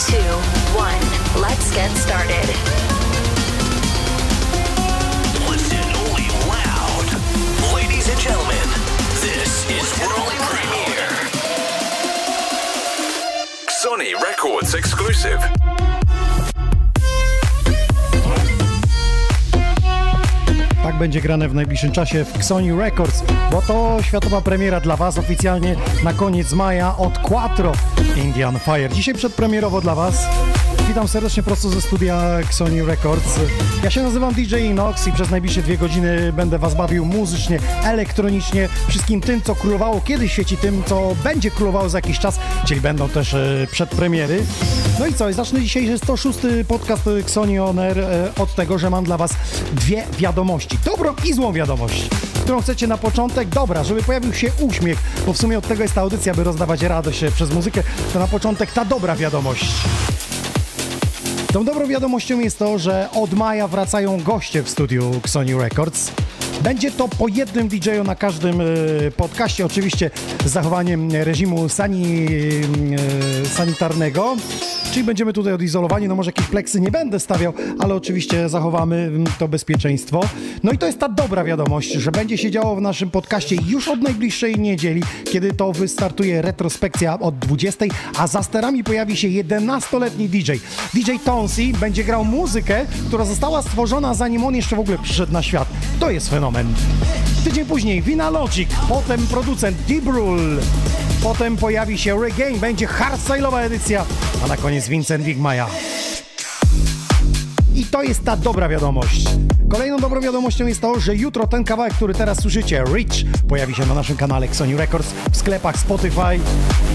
two, one. Let's get started. Listen only loud. Ladies and gentlemen, this is world premiere. Sony Records exclusive. Tak będzie grane w najbliższym czasie w Sony Records, bo to światowa premiera dla Was oficjalnie na koniec maja od Quattro Indian Fire. Dzisiaj przedpremierowo dla Was. Witam serdecznie prosto ze studia Sony Records. Ja się nazywam DJ Inox i przez najbliższe dwie godziny będę Was bawił muzycznie, elektronicznie, wszystkim tym, co królowało kiedyś w świecie, tym, co będzie królowało za jakiś czas, czyli będą też e, przedpremiery. No i co, zacznę dzisiejszy 106 podcast Xoni On Air e, od tego, że mam dla Was dwie wiadomości. Dobrą i złą wiadomość. Którą chcecie na początek? Dobra, żeby pojawił się uśmiech, bo w sumie od tego jest ta audycja, by rozdawać radość e, przez muzykę. To na początek ta dobra wiadomość. Tą dobrą wiadomością jest to, że od maja wracają goście w studiu Sony Records. Będzie to po jednym DJ-u na każdym e, podcaście, oczywiście z zachowaniem reżimu sani, e, sanitarnego. Czyli będziemy tutaj odizolowani, no może jakieś pleksy nie będę stawiał, ale oczywiście zachowamy mm, to bezpieczeństwo. No i to jest ta dobra wiadomość, że będzie się działo w naszym podcaście już od najbliższej niedzieli, kiedy to wystartuje retrospekcja od 20, a za sterami pojawi się 11-letni DJ. DJ Tonsy będzie grał muzykę, która została stworzona zanim on jeszcze w ogóle przyszedł na świat. To jest fenomen. Tydzień później Vina Logic, potem producent Deep Rule, potem pojawi się Regain, będzie hardstyle'owa edycja, a na koniec Vincent Wigmaja. I to jest ta dobra wiadomość. Kolejną dobrą wiadomością jest to, że jutro ten kawałek, który teraz słyszycie, Rich, pojawi się na naszym kanale Sony Records, w sklepach Spotify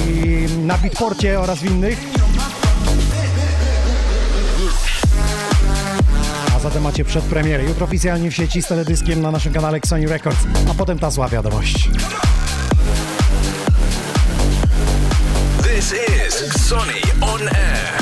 i na Beatporcie oraz w innych. A zatem macie przedpremierę. Jutro oficjalnie w sieci z teledyskiem na naszym kanale Sony Records, a potem ta zła wiadomość. Sonny on air.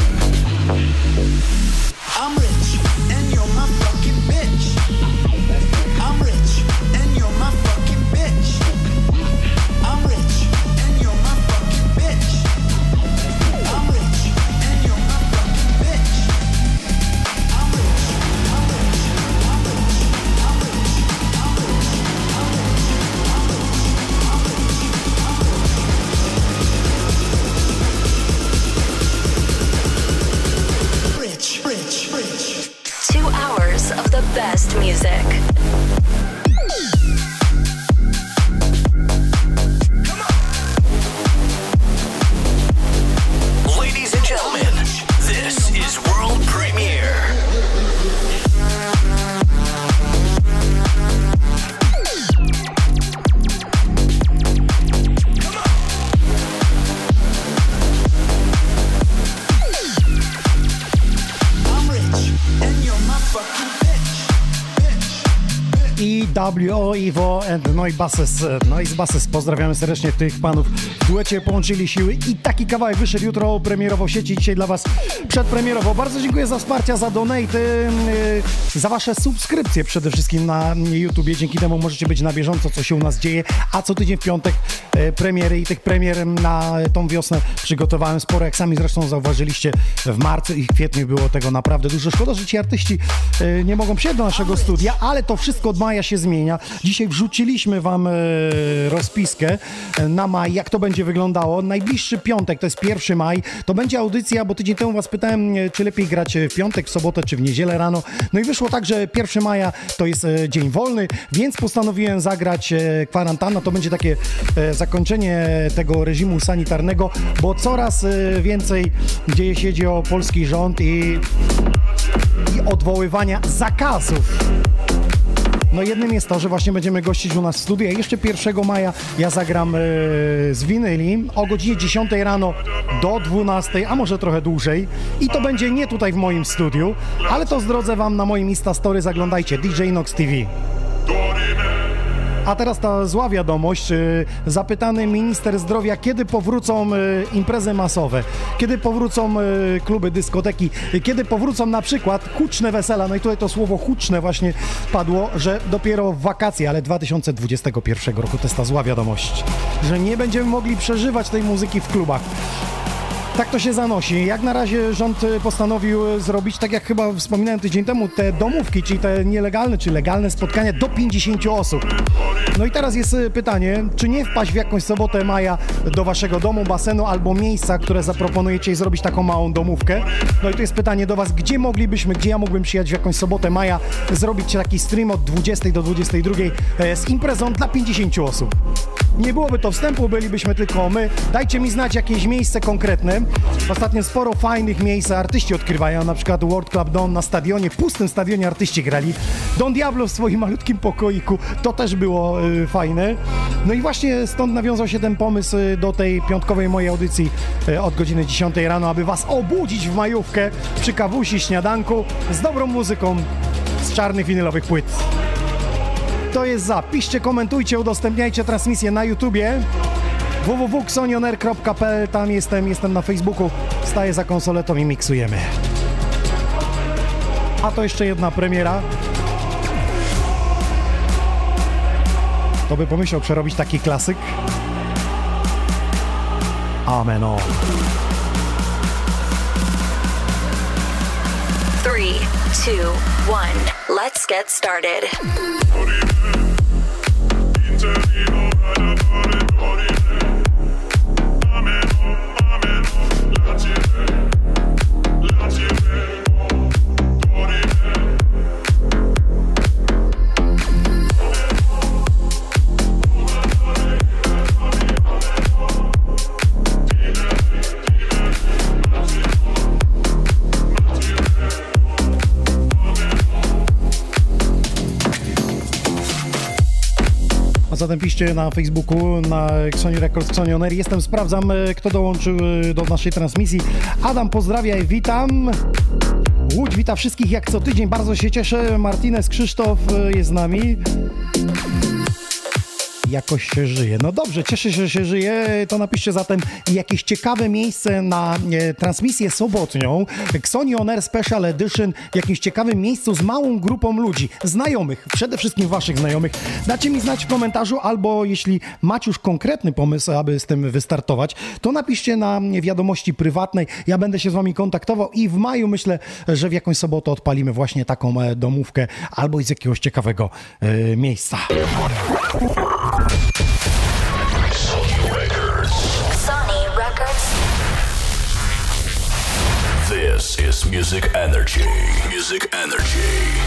EWO, Iwo and Noi Basses. Noise Basses, pozdrawiamy serdecznie tych panów. W duecie połączyli siły i taki kawałek wyszedł jutro premierowo w sieci. Dzisiaj dla was przedpremierowo. Bardzo dziękuję za wsparcie, za donate, yy, za wasze subskrypcje przede wszystkim na YouTubie. Dzięki temu możecie być na bieżąco, co się u nas dzieje. A co tydzień w piątek yy, premiery i tych premier na tą wiosnę przygotowałem sporo. Jak sami zresztą zauważyliście, w marcu i kwietniu było tego naprawdę dużo. Szkoda, że ci artyści yy, nie mogą przyjść do naszego studia, ale to wszystko od maja się Dzisiaj wrzuciliśmy wam e, rozpiskę e, na maj, jak to będzie wyglądało. Najbliższy piątek, to jest 1 maj, to będzie audycja, bo tydzień temu was pytałem, e, czy lepiej grać w piątek, w sobotę, czy w niedzielę rano. No i wyszło tak, że 1 maja to jest dzień wolny, więc postanowiłem zagrać kwarantanna. To będzie takie zakończenie tego reżimu sanitarnego, bo coraz więcej dzieje się dzieje o polski rząd i, i odwoływania zakazów. No jednym jest to, że właśnie będziemy gościć u nas w studiu, jeszcze 1 maja ja zagram e, z winyli o godzinie 10 rano do 12, a może trochę dłużej. I to będzie nie tutaj w moim studiu, ale to zdrodzę wam na moim Insta Story, zaglądajcie, DJ Nox TV. A teraz ta zła wiadomość. y, Zapytany minister zdrowia, kiedy powrócą y, imprezy masowe, kiedy powrócą y, kluby, dyskoteki, kiedy powrócą na przykład huczne wesela. No i tutaj to słowo huczne właśnie padło, że dopiero w wakacje, ale 2021 roku to jest ta zła wiadomość, że nie będziemy mogli przeżywać tej muzyki w klubach. Tak to się zanosi. Jak na razie rząd y, postanowił y, zrobić, tak jak chyba wspominałem tydzień temu, te domówki, czyli te nielegalne czy legalne spotkania do 50 osób. No i teraz jest y, pytanie, czy nie wpaść w jakąś sobotę maja do waszego domu, basenu albo miejsca, które zaproponujecie i zrobić taką małą domówkę? No i tu jest pytanie do was, gdzie moglibyśmy, gdzie ja mógłbym przyjechać w jakąś sobotę maja, zrobić taki stream od 20 do 22 e, z imprezą dla 50 osób. Nie byłoby to wstępu, bylibyśmy tylko my. Dajcie mi znać jakieś miejsce konkretne. Ostatnio sporo fajnych miejsc artyści odkrywają, na przykład World Club Don na stadionie, pustym stadionie artyści grali. Don Diablo w swoim malutkim pokoiku, to też było y, fajne. No i właśnie stąd nawiązał się ten pomysł y, do tej piątkowej mojej audycji y, od godziny 10 rano, aby was obudzić w majówkę przy kawusi, śniadanku z dobrą muzyką z czarnych winylowych płyt. To jest za. Piszcie, komentujcie, udostępniajcie transmisję na YouTubie www.xonioner.pl Tam jestem, jestem na Facebooku. Staję za konsoletą i miksujemy. A to jeszcze jedna premiera. To by pomyślał przerobić taki klasyk. Amen. Three, two, one. Let's get started. Zatem piszcie na Facebooku, na Xoni Records, Xoni. Jestem, sprawdzam, e, kto dołączył e, do naszej transmisji. Adam, pozdrawiaj, witam. Łódź wita wszystkich jak co tydzień, bardzo się cieszę. Martinez Krzysztof e, jest z nami. Jakoś się żyje. No dobrze, cieszę się, że się żyje. To napiszcie zatem jakieś ciekawe miejsce na e, transmisję sobotnią. Xoni On Air Special Edition w jakimś ciekawym miejscu z małą grupą ludzi, znajomych, przede wszystkim waszych znajomych. Dacie mi znać w komentarzu, albo jeśli macie już konkretny pomysł, aby z tym wystartować, to napiszcie na wiadomości prywatnej. Ja będę się z wami kontaktował i w maju myślę, że w jakąś sobotę odpalimy właśnie taką e, domówkę albo z jakiegoś ciekawego e, miejsca. Sony Records. This is Music Energy. Music Energy.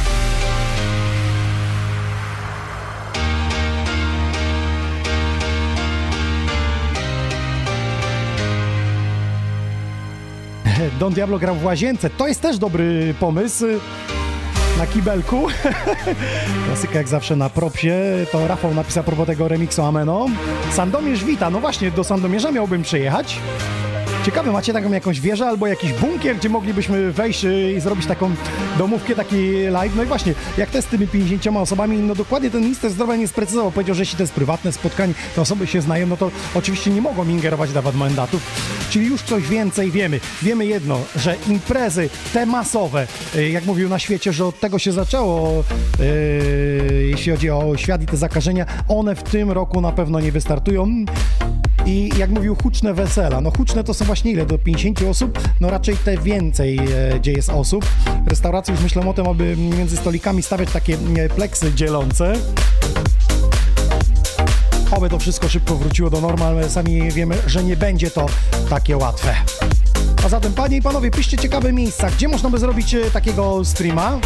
Don Diablo grał w łazience. To jest też dobry pomysł. Na kibelku. Klasyka jak zawsze na propsie. To Rafał napisał propos tego remiksu Ameno. Sandomierz wita. No właśnie, do Sandomierza miałbym przyjechać. Ciekawe, macie taką jakąś wieżę albo jakiś bunkier, gdzie moglibyśmy wejść y, i zrobić taką domówkę, taki live. No i właśnie, jak to jest z tymi 50 osobami, no dokładnie ten minister zdrowia nie sprecyzował. Powiedział, że jeśli to jest prywatne spotkanie, te osoby się znają, no to oczywiście nie mogą ingerować, dawać mandatów. Czyli już coś więcej wiemy. Wiemy jedno, że imprezy te masowe, y, jak mówił na świecie, że od tego się zaczęło, yy, jeśli chodzi o świat i te zakażenia, one w tym roku na pewno nie wystartują. I jak mówił, huczne wesela. No huczne to są właśnie ile? Do 50 osób? No raczej te więcej, e, gdzie jest osób. Restauracje już myślą o tym, aby między stolikami stawiać takie e, pleksy dzielące. Oby to wszystko szybko wróciło do normy, ale sami wiemy, że nie będzie to takie łatwe. A zatem, panie i panowie, piszcie ciekawe miejsca, gdzie można by zrobić e, takiego streama.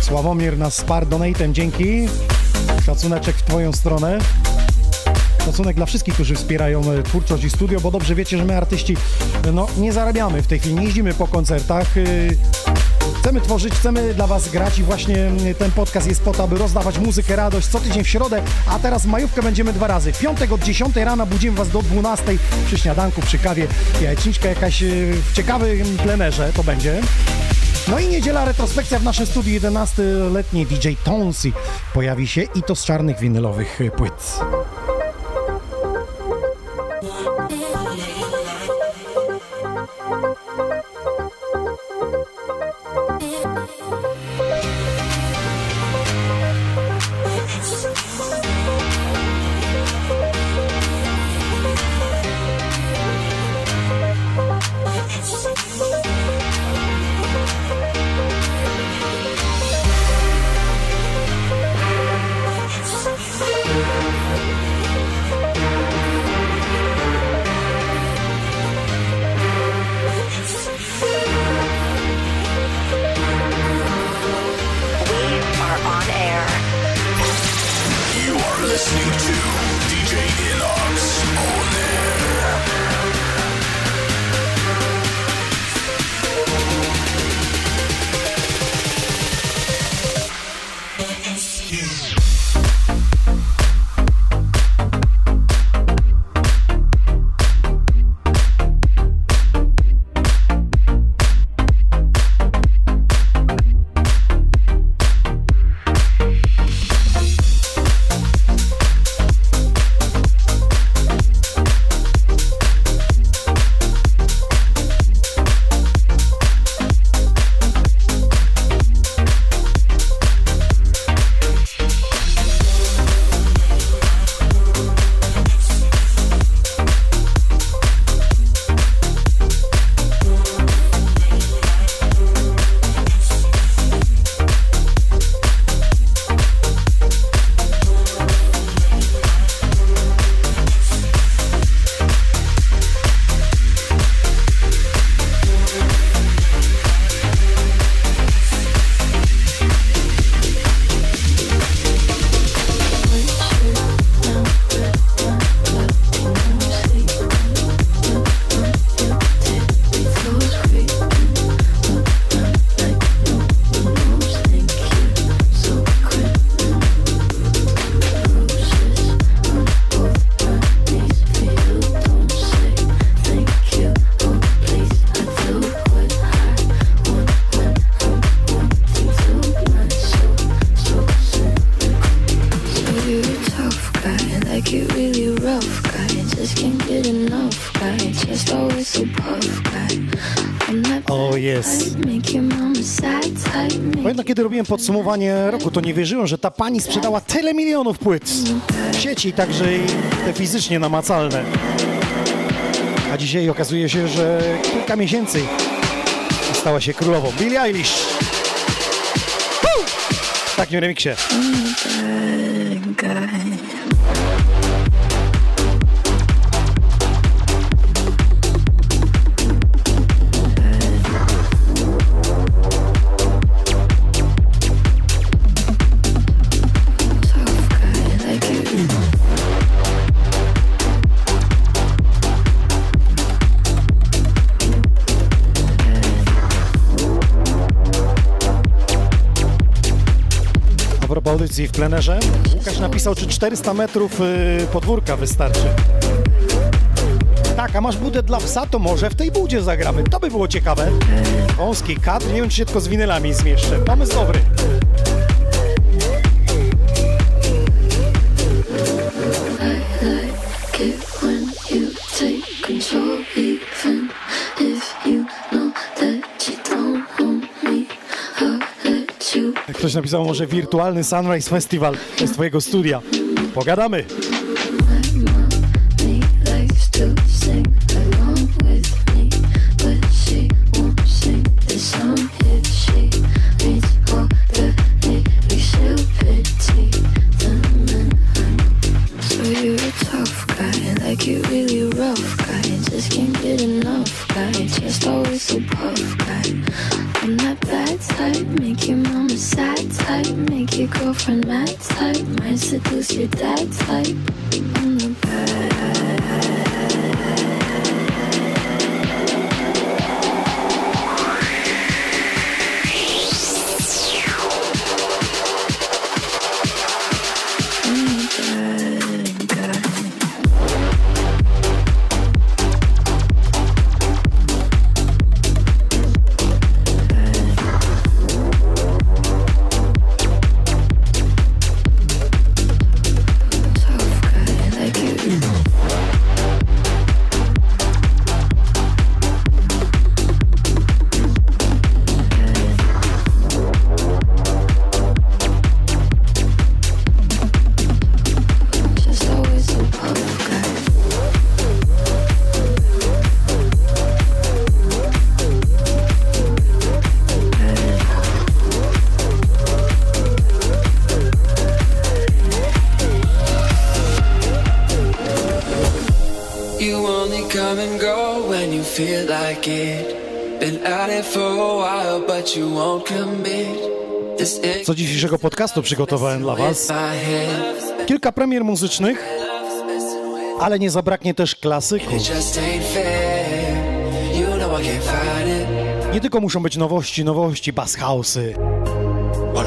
Sławomir nas spar donatem, dzięki. Szacuneczek w twoją stronę. Szacunek dla wszystkich, którzy wspierają e, twórczość i studio, bo dobrze wiecie, że my artyści e, no, nie zarabiamy w tej chwili, nie jeździmy po koncertach. y, Chcemy tworzyć, chcemy dla Was grać i właśnie ten podcast jest po to, aby rozdawać muzykę, radość co tydzień w środę, a teraz majówkę będziemy dwa razy. W piątek od 10 rana budzimy Was do 12 przy śniadanku, przy kawie, jajeczniczka jakaś w ciekawym plenerze to będzie. No i niedziela retrospekcja w naszym studiu 11-letniej DJ Tonsy pojawi się i to z czarnych winylowych płyt. Podsumowanie roku, to nie wierzyłem, że ta pani sprzedała tyle milionów płyt w sieci, także i te fizycznie namacalne. A dzisiaj okazuje się, że kilka miesięcy stała się królową. Billie Eilish. W takim remiksie. Audycji w plenerze, Łukasz napisał, czy 400 metrów y, podwórka wystarczy. Tak, a masz budę dla psa, to może w tej budzie zagramy. To by było ciekawe. Wąski kadr, nie wiem, czy się tylko z winylami zmieszczę. Pomysł dobry. Napisał może wirtualny Sunrise Festival z twojego studia. Pogadamy. Co dzisiejszego podcastu przygotowałem dla Was? Kilka premier muzycznych, ale nie zabraknie też klasyków. Nie tylko muszą być nowości, nowości, bass house'y.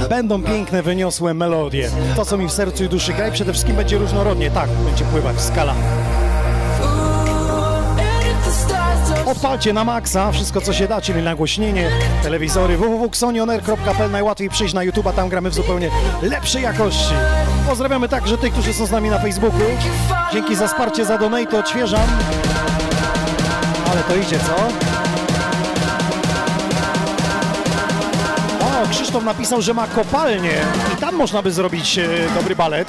Będą piękne, wyniosłe melodie. To, co mi w sercu i duszy gra i przede wszystkim będzie różnorodnie. Tak, będzie pływać skala. Odpalcie na maksa wszystko, co się da, czyli nagłośnienie, telewizory, www.xonioner.pl, najłatwiej przyjść na YouTube'a, tam gramy w zupełnie lepszej jakości. Pozdrawiamy także tych, którzy są z nami na Facebooku. Dzięki za wsparcie, za donate, odświeżam. Ale to idzie, co? O, Krzysztof napisał, że ma kopalnię i tam można by zrobić e, dobry balet.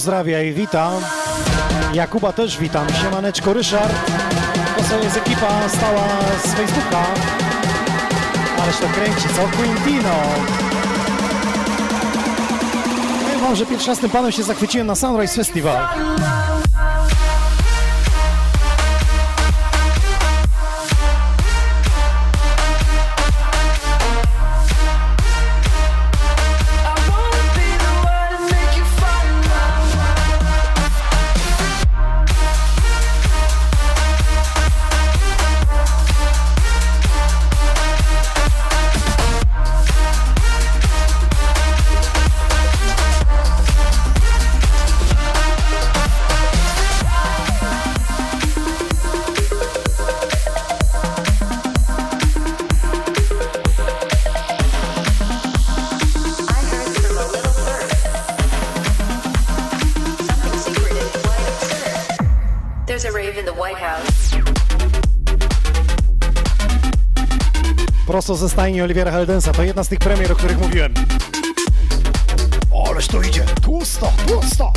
Pozdrawia i wita. Jakuba też witam. Siemaneczko Ryszard. To jest ekipa stała z Facebooka. Ależ to kręci, co? Quintino. Powiem wam, że pierwszy raz tym panem się zachwyciłem na Sunrise Festival. Prosto ze stajni Olivera Heldensa. To jedna z tych premier, o których mówiłem. O, ależ to idzie. Tłusto, tłusto.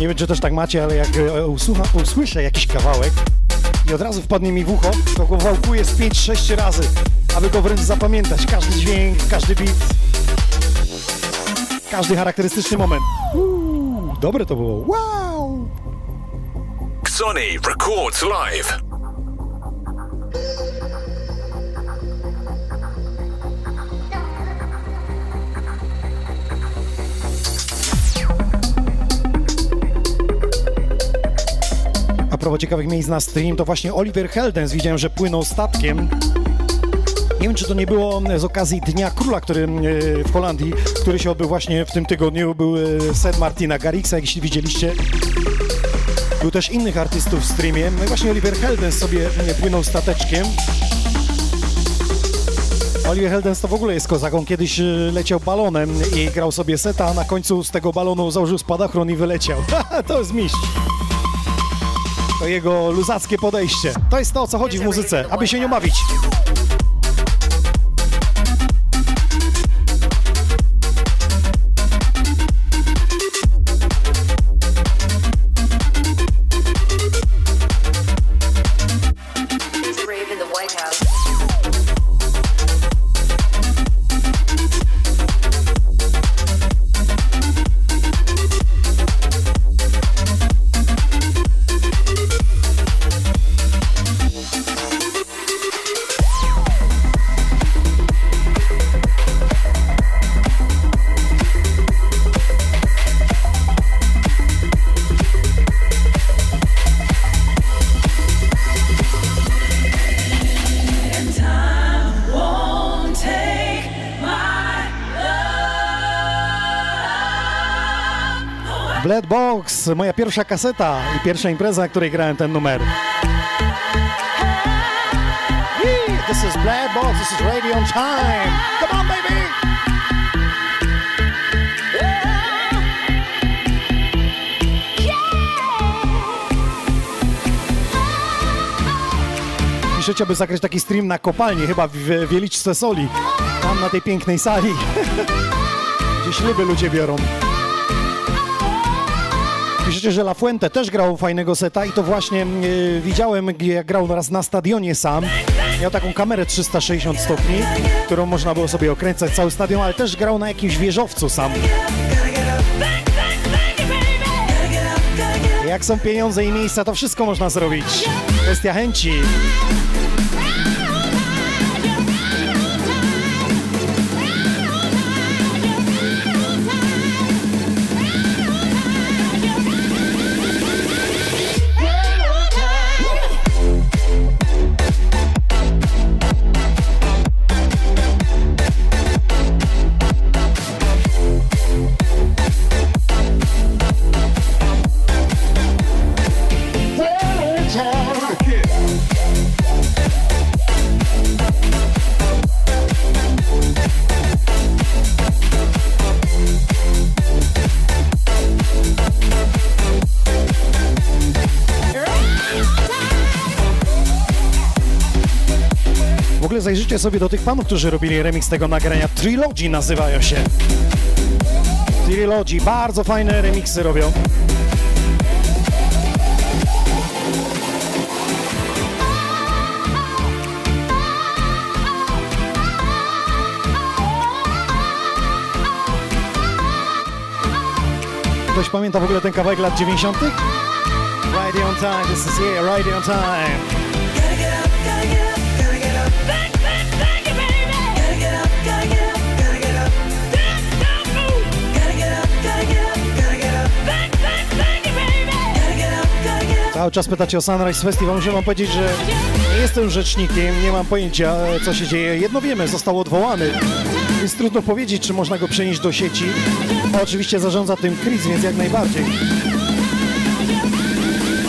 Nie wiem, czy też tak macie, ale jak e, usłucha, usłyszę jakiś kawałek i od razu wpadnie mi w ucho, to go wałkuję z 5-6 razy, aby go wręcz zapamiętać. Każdy dźwięk, każdy beat, każdy charakterystyczny moment. Uuu, dobre to było. Wow! Sony records live. A propos ciekawych miejsc na stream, to właśnie Oliver Heldens widziałem, że płynął statkiem. Nie wiem, czy to nie było z okazji Dnia Króla, który e, w Holandii, który się odbył właśnie w tym tygodniu. Był e, set Martina Garrixa, jeśli widzieliście. Był też innych artystów w streamie. No i właśnie Oliver Heldens sobie e, płynął stateczkiem. Oliver Heldens to w ogóle jest kozaką. Kiedyś leciał balonem i grał sobie seta, a na końcu z tego balonu założył spadachron i wyleciał. to jest mistrz. To jego luzackie podejście. To jest to, o co chodzi w muzyce, aby się nie obawić. Box, moja pierwsza kaseta i pierwsza impreza, na której grałem ten numer. Yeah, This is Blood Box, this is Radio Time. Come on, baby! Piszecie, by zagrać taki stream na kopalni, chyba w Wieliczce Soli. Tam na tej pięknej sali. Gdzie śluby ludzie biorą. Piszecie, że La Fuente też grał fajnego seta i to właśnie e, widziałem, jak grał raz na stadionie sam. Miał taką kamerę 360 stopni, którą można było sobie okręcać cały stadion, ale też grał na jakimś wieżowcu sam. Jak są pieniądze i miejsca, to wszystko można zrobić. Kwestia chęci. Zajrzyjcie sobie do tych panów, którzy robili remix tego nagrania. Trilogy nazywają się. Trilogy, bardzo fajne remiksy robią. Ktoś pamięta w ogóle ten kawałek lat 90.? Right on time, this is here, right on time. Cały czas pytacie o Sunrise Festival. Muszę wam powiedzieć, że nie jestem rzecznikiem, nie mam pojęcia, co się dzieje. Jedno wiemy, został odwołany, więc trudno powiedzieć, czy można go przenieść do sieci. Oczywiście zarządza tym Chris, więc jak najbardziej.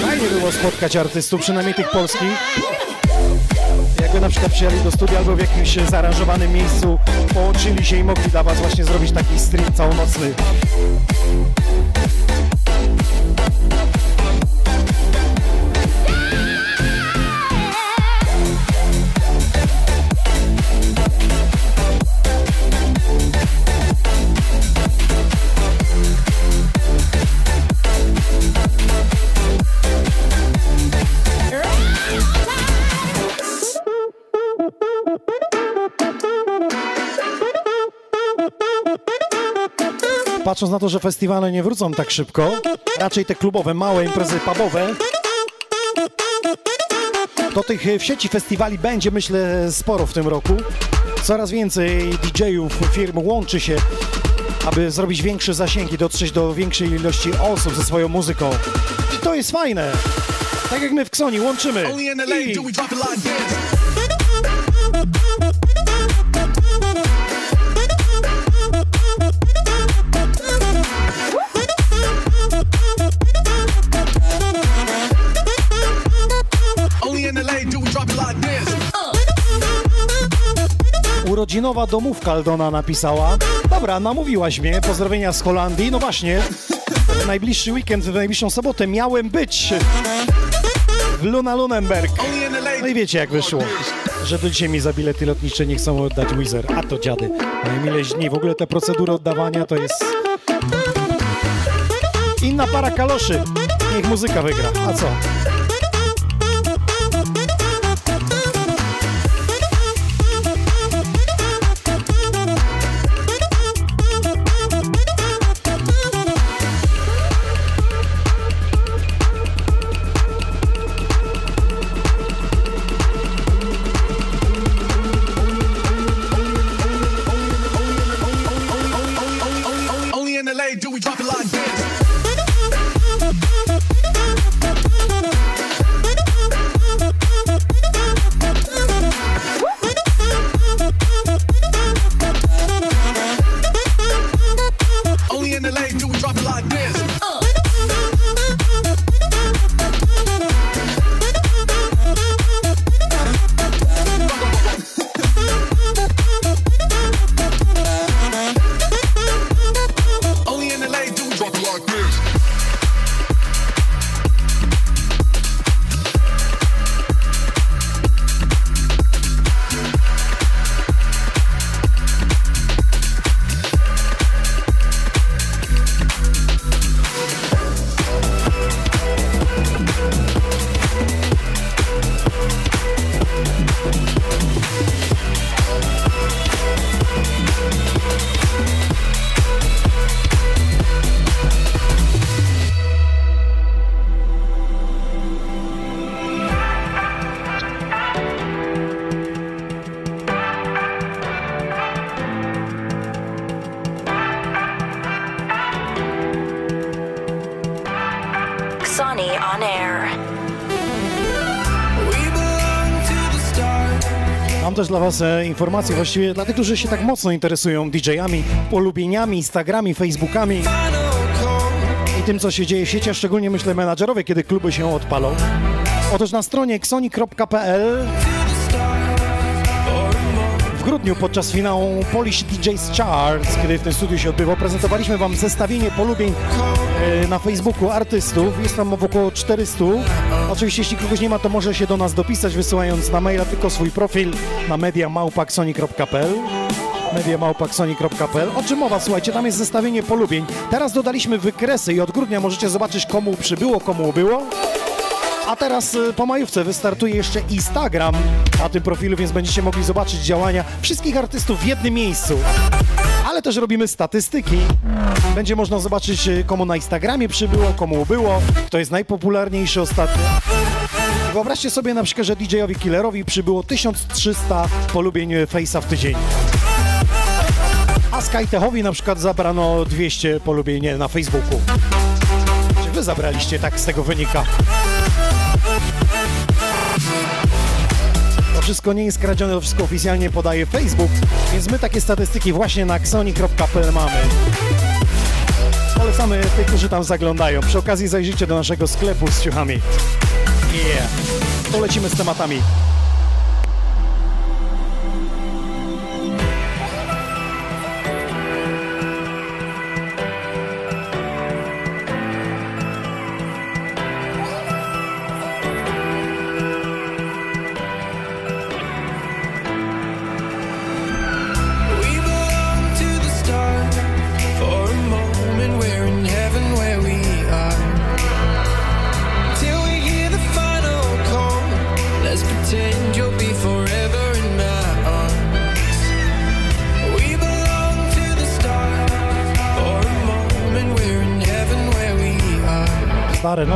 Fajnie było spotkać artystów, przynajmniej tych polskich. Jakby na przykład przyjechali do studia albo w jakimś zaaranżowanym miejscu, połączyli się i mogli dla was właśnie zrobić taki stream całonocny. Patrząc na to, że festiwale nie wrócą tak szybko, raczej te klubowe, małe imprezy pubowe, to tych w sieci festiwali będzie, myślę, sporo w tym roku. Coraz więcej DJ-ów, firm łączy się, aby zrobić większe zasięgi, dotrzeć do większej ilości osób ze swoją muzyką. I to jest fajne. Tak jak my w Ksoni łączymy. I Urodzinowa domówka Aldona napisała. Dobra, namówiłaś mnie. Pozdrowienia z Holandii. No właśnie, w najbliższy weekend, w najbliższą sobotę miałem być w Luna Lunenberg. No i wiecie jak wyszło, że do dzisiaj mi za bilety lotnicze nie chcą oddać Wizer. A to dziady. Najmilej dni. W ogóle te procedury oddawania to jest inna para kaloszy. Niech muzyka wygra. A co? Też dla Was e, informacje, właściwie dla tych, którzy się tak mocno interesują DJ-ami, polubieniami, Instagrami, Facebookami i tym, co się dzieje w sieci, a szczególnie myślę menadżerowie, kiedy kluby się odpalą. Otóż na stronie xoni.pl w grudniu podczas finału Polish DJs Charts, kiedy w tym studiu się odbywał, prezentowaliśmy Wam zestawienie polubień e, na Facebooku artystów. Jest tam około 400. Oczywiście, jeśli kogoś nie ma, to może się do nas dopisać, wysyłając na maila tylko swój profil na mediamałpaksoni.pl mediamałpaksoni.pl O czym mowa? Słuchajcie, tam jest zestawienie polubień. Teraz dodaliśmy wykresy i od grudnia możecie zobaczyć, komu przybyło, komu ubyło. A teraz y, po majówce wystartuje jeszcze Instagram na tym profilu, więc będziecie mogli zobaczyć działania wszystkich artystów w jednym miejscu. Ale też robimy statystyki. Będzie można zobaczyć, y, komu na Instagramie przybyło, komu ubyło, kto jest najpopularniejszy ostatnio. Wyobraźcie sobie na przykład, że DJ-owi Killerowi przybyło 1300 polubień y, Face'a w tydzień. A Skytechowi na przykład zabrano 200 polubień na Facebooku. Czy wy zabraliście, tak z tego wynika? Wszystko nie jest kradzione, to wszystko oficjalnie podaje Facebook, więc my takie statystyki właśnie na xoni.pl mamy. Polecamy tych, którzy tam zaglądają. Przy okazji zajrzyjcie do naszego sklepu z ciuchami. Yeah. To lecimy z tematami.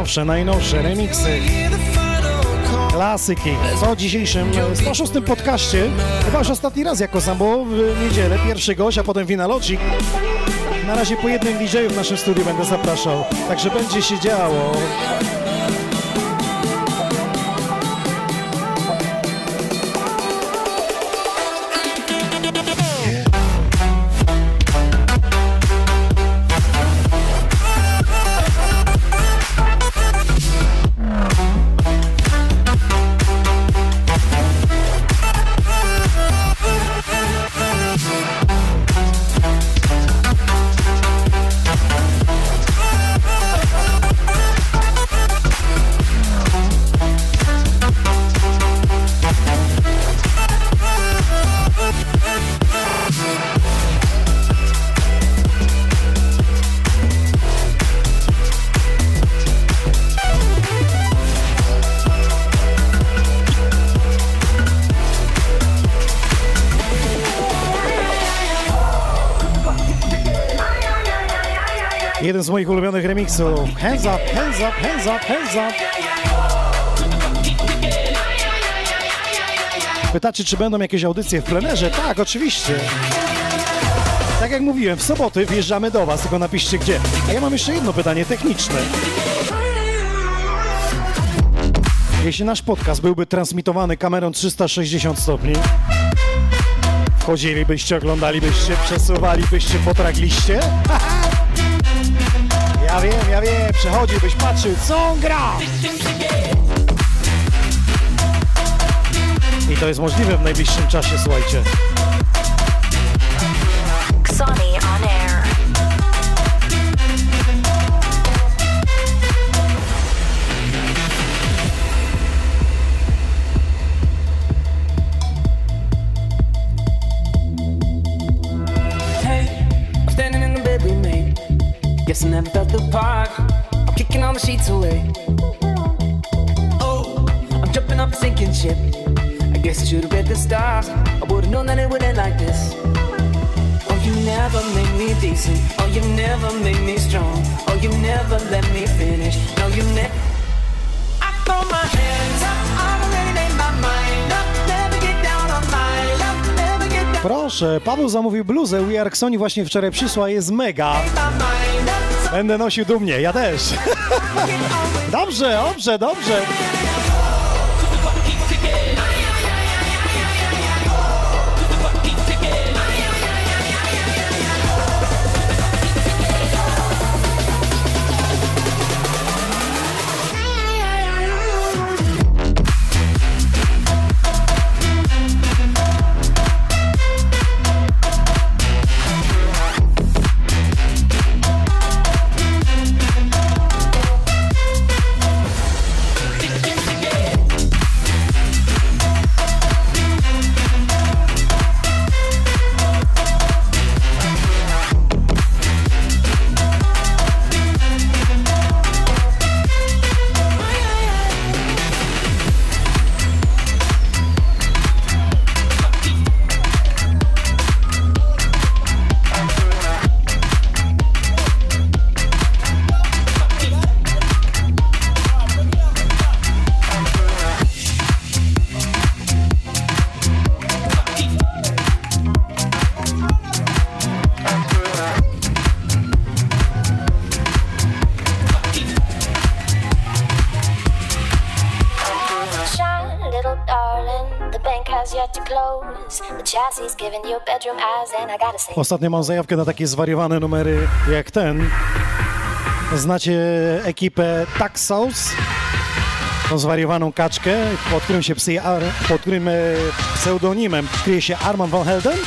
Nowsze, najnowsze, remixy, klasyki. W dzisiejszym e, 106 podcaście? Chyba już ostatni raz jako sam, bo w niedzielę pierwszy gość, a potem finalocik. Na razie po jednym DJ-u w naszym studiu będę zapraszał, także będzie się działo. Z moich ulubionych remixów. Hands up, hands up, hands up, hands up. Pytacie, czy będą jakieś audycje w plenerze? Tak, oczywiście. Tak jak mówiłem, w soboty wjeżdżamy do Was, tylko napiszcie gdzie. A ja mam jeszcze jedno pytanie techniczne. Jeśli nasz podcast byłby transmitowany kamerą 360 stopni, wchodzilibyście, oglądalibyście, przesuwalibyście, potragliście? Ja wiem, ja wiem, przechodziłbyś, patrzył, co on gra! I to jest możliwe w najbliższym czasie, słuchajcie. Down Proszę, Paweł zamówił bluzę, We Are Sony właśnie wczoraj przysła, jest mega. Będę nosił dumnie, ja też. Dobrze, dobrze, dobrze. Ostatnio mam zajawkę na takie zwariowane numery jak ten. Znacie ekipę Tax Tą zwariowaną kaczkę, pod którym się psyje, pod którym e, pseudonimem kryje się Arman van Helden?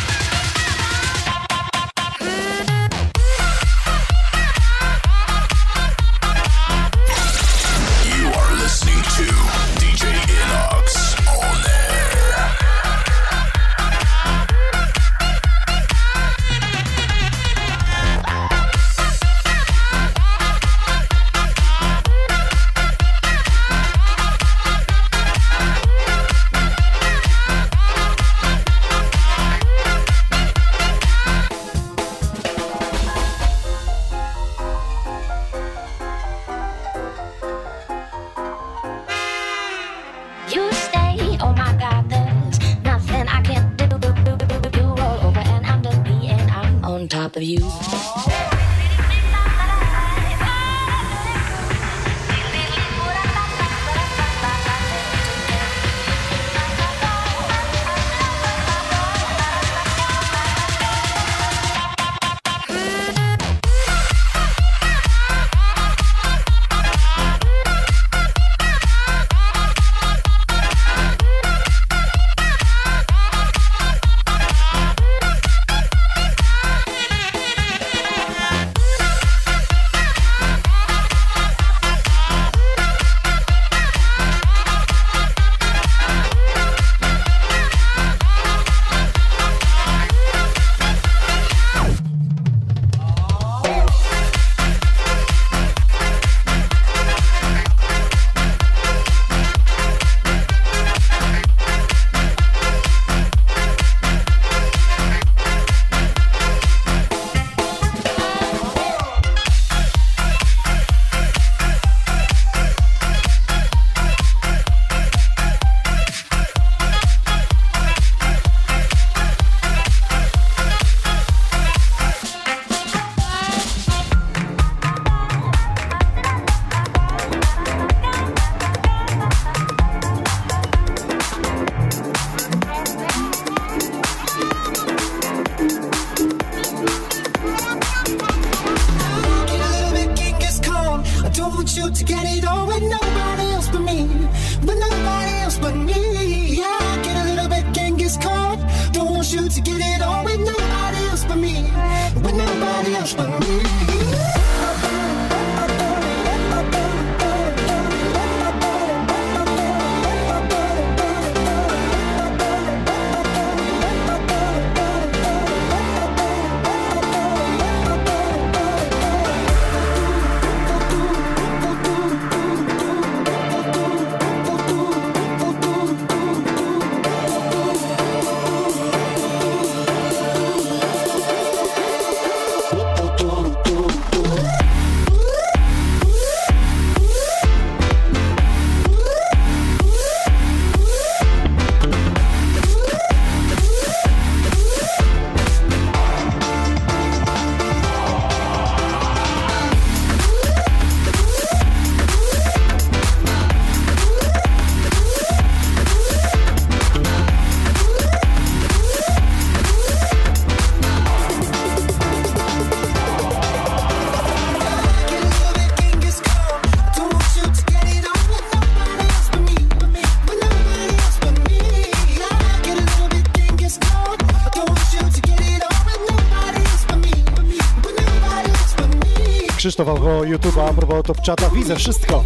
kosztowało YouTube'a a propos Top Chata. Widzę wszystko.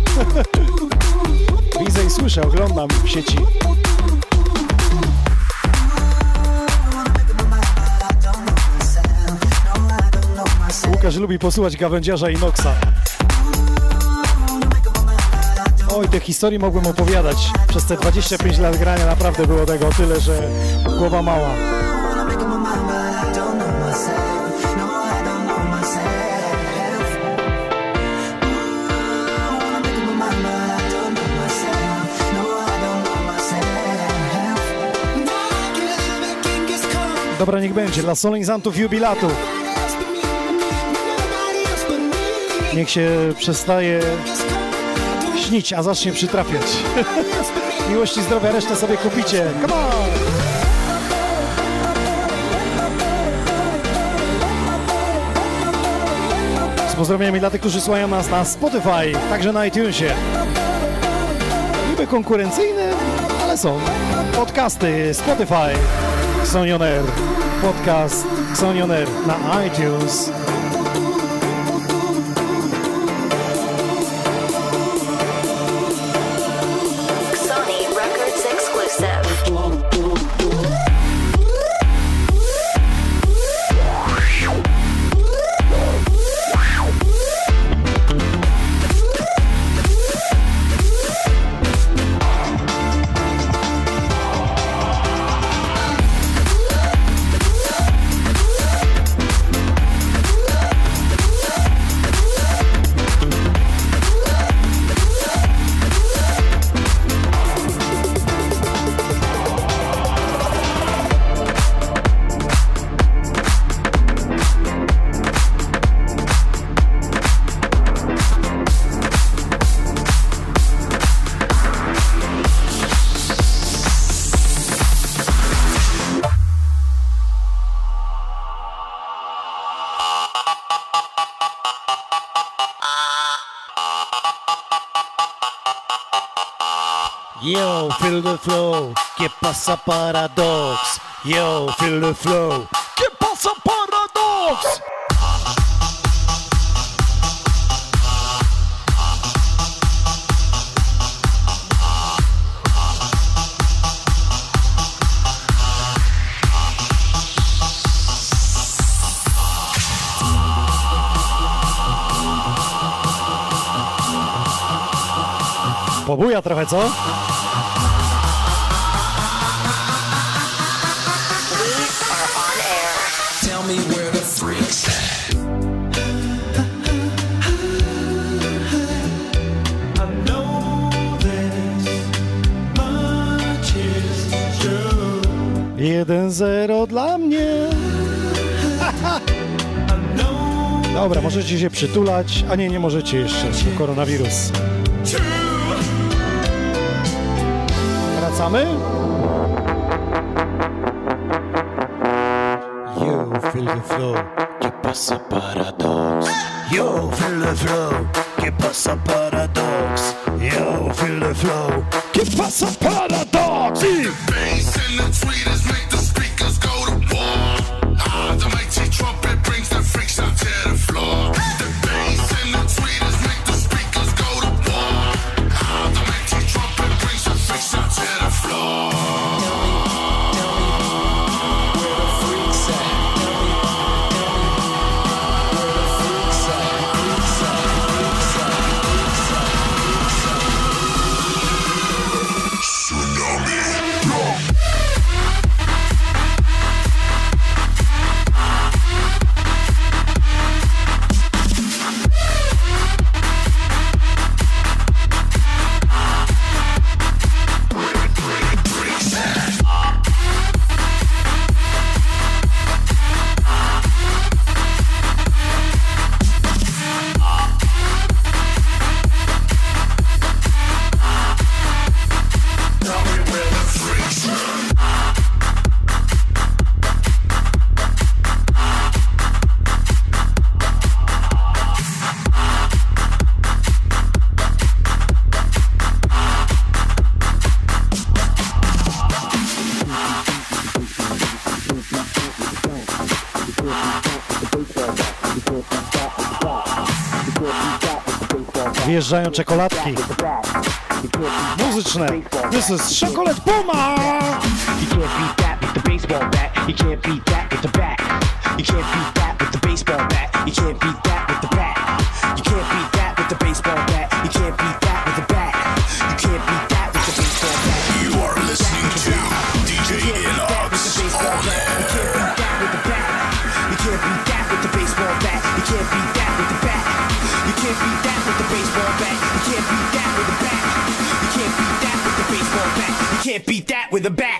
Widzę i słyszę, oglądam w sieci. Łukasz lubi posłuchać gawędziarza i Noxa. Oj, tych historii mogłem opowiadać. Przez te 25 lat grania naprawdę było tego tyle, że głowa mała. Dobra, niech będzie. Dla solenizantów jubilatu. Niech się przestaje śnić, a zacznie przytrafiać. Miłości, zdrowia, resztę sobie kupicie. Come on! z pozdrowieniami dla tych, którzy słuchają nas na Spotify, także na iTunesie. Niby konkurencyjne, ale są. Podcasty Spotify, Sony On Air podcast Xonion na iTunes. Feel the flow, ¿qué pasa paradox? Yo, feel the flow, ¿qué pasa paradox? Pobuja trochę, co? 1-0 dla mnie. Dobra, możecie się przytulać, a nie, nie możecie jeszcze, bo koronawirus. Wracamy? You feel the flow, que pasa paradox. Yo, feel the flow, que pasa paradox. Yo, feel the flow, que pasa paradox. Bass and the tweeters make speakers go to war. Ah, the mighty trumpet brings the freaks Wjeżdżają czekoladki. Muzyczne. This is Chocolate Puma! You can't beat that with the baseball bat. You can't beat that with the bat. You can't beat that with the baseball bat. You can't beat with a bat.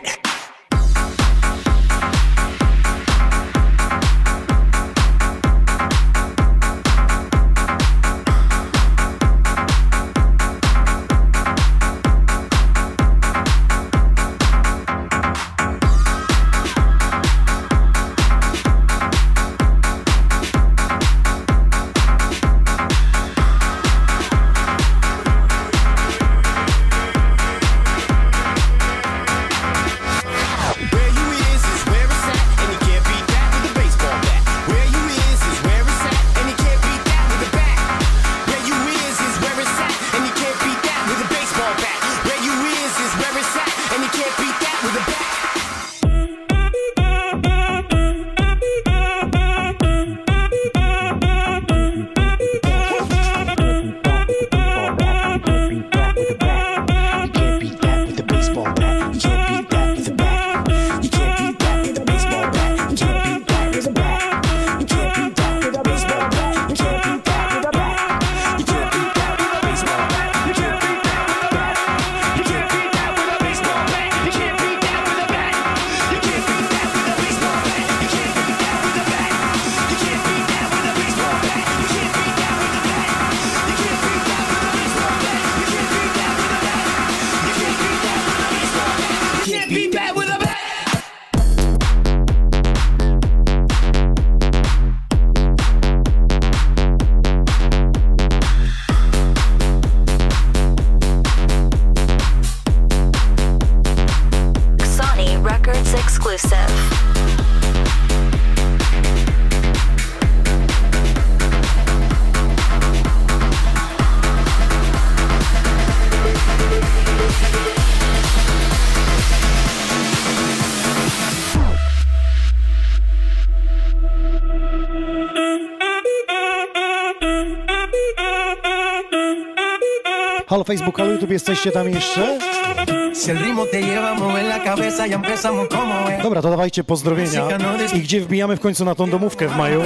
Cabeza, ya empezamos como es. Dobra, to dawajcie pozdrowienia. I gdzie wbijamy w końcu na tą domówkę w maju?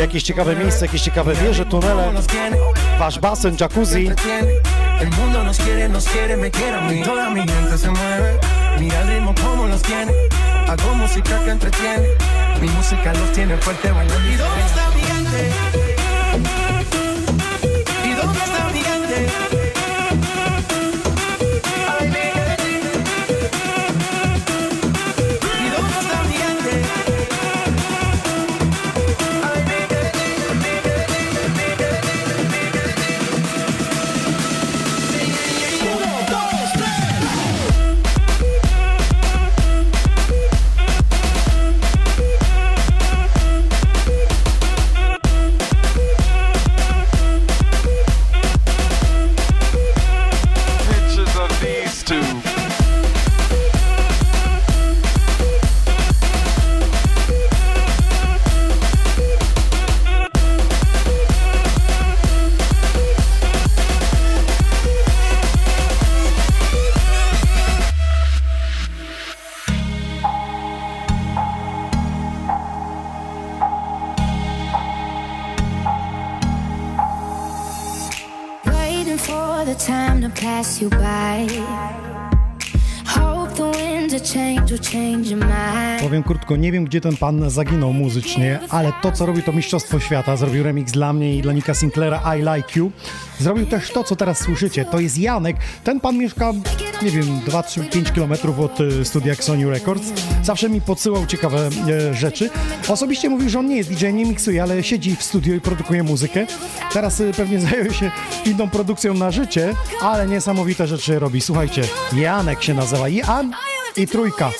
Jakieś ciekawe miejsce, jakieś ciekawe wieże, tunele, wasz basen, jacuzzi. El mundo nos quiere, nos quiere, me quiere a mí. Toda mi gente se mueve. Mira el ritmo como los tiene. Hago música que entretiene. Mi música los tiene fuerte bailando. ¿Y dónde está mi gente? Krótko, nie wiem gdzie ten pan zaginął muzycznie, ale to co robi to Mistrzostwo Świata. Zrobił remix dla mnie i dla Nika Sinclaira I Like You. Zrobił też to, co teraz słyszycie. To jest Janek. Ten pan mieszka, nie wiem, 2, 3, 5 kilometrów od e, studia Sony Records. Zawsze mi podsyłał ciekawe e, rzeczy. Osobiście mówił, że on nie jest DJ, nie miksuje, ale siedzi w studio i produkuje muzykę. Teraz e, pewnie zajął się inną produkcją na życie, ale niesamowite rzeczy robi. Słuchajcie, Janek się nazywa. Jan i trójka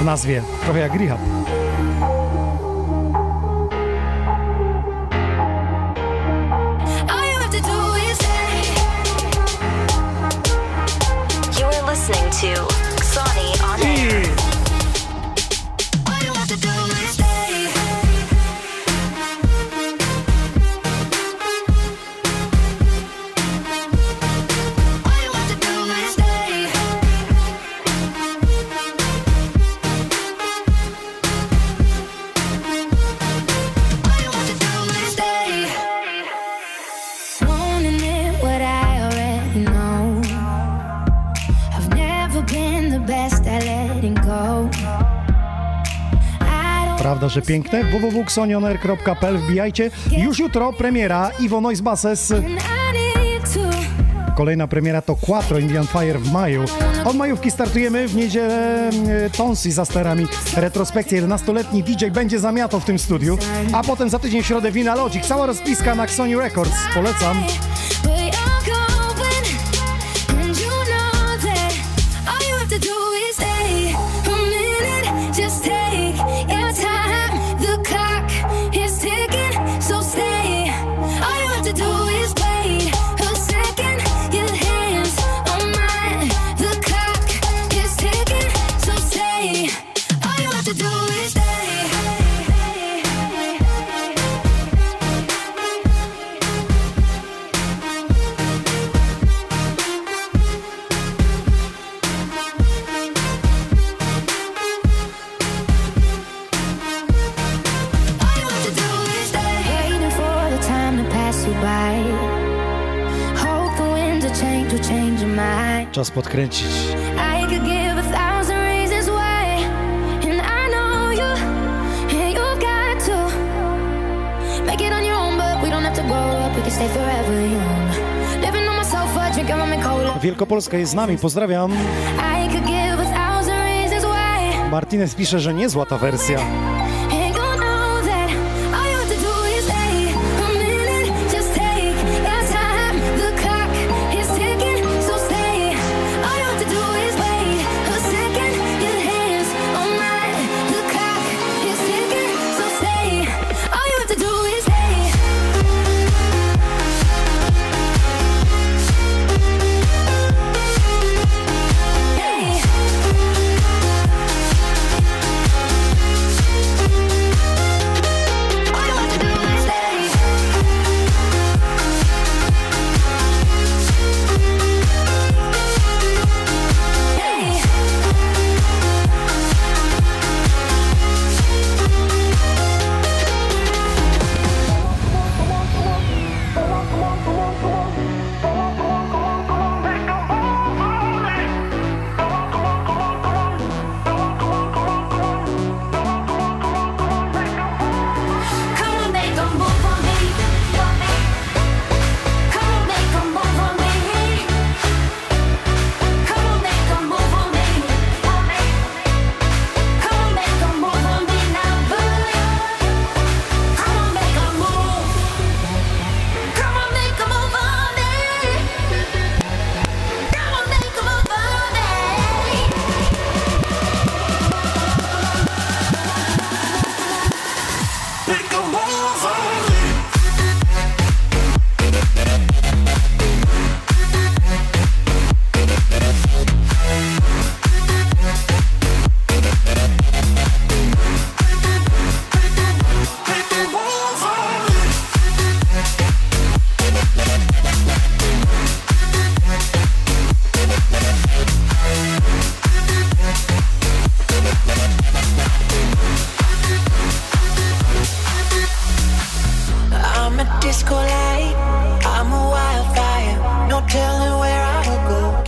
w nazwie. Trochę jak Rehab. Że piękne? www.xonioner.pl Wbijajcie. Już jutro premiera Iwo Noise to. Kolejna premiera to Quattro Indian Fire w maju. Od majówki startujemy w niedzielę e, Tonsi za sterami. Retrospekcja 11-letni DJ będzie zamiatał w tym studiu, a potem za tydzień w środę Wina Logic. Cała rozpiska na Sony Records. Polecam. And cola. Wielkopolska jest z nami, pozdrawiam. Martinez pisze, że niezła ta wersja.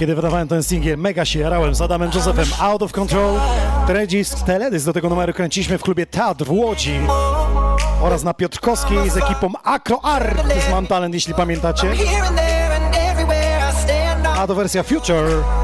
Kiedy wydawałem ten singiel, mega się jarałem z Adamem Josephem, Out of Control, teledysk, teledysk do tego numeru kręciliśmy w klubie Teatr w Łodzi oraz na Piotrkowskiej z ekipą Acro Art z Mam Talent, jeśli pamiętacie. A to wersja Future.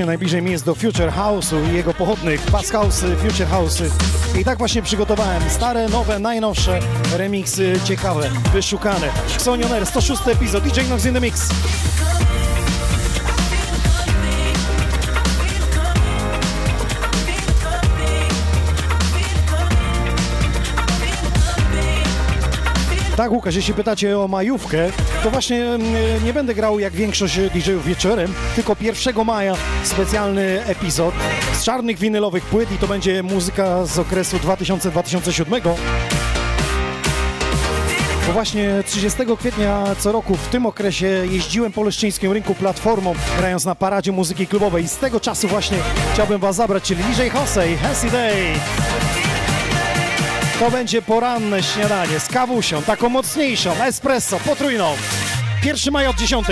Muzycznie najbliżej mi jest do Future House'u i jego pochodnych, Bass House'y, Future House'y. I tak właśnie przygotowałem stare, nowe, najnowsze remiksy, ciekawe, wyszukane. Xonioner, 106 epizod, DJ Nox in the Mix. Tak, Łukasz, jeśli pytacie o majówkę, to właśnie mm, nie będę grał jak większość DJ-ów wieczorem, tylko 1 maja specjalny epizod z czarnych winylowych płyt i to będzie muzyka z okresu 2000-2007. Bo właśnie 30 kwietnia co roku w tym okresie jeździłem po leszczyńskim rynku platformą, grając na paradzie muzyki klubowej. I z tego czasu właśnie chciałbym Was zabrać, czyli DJ Hosey, Hessy Day. To będzie poranne śniadanie z kawusią, taką mocniejszą, espresso, potrójną. 1 maja od 10.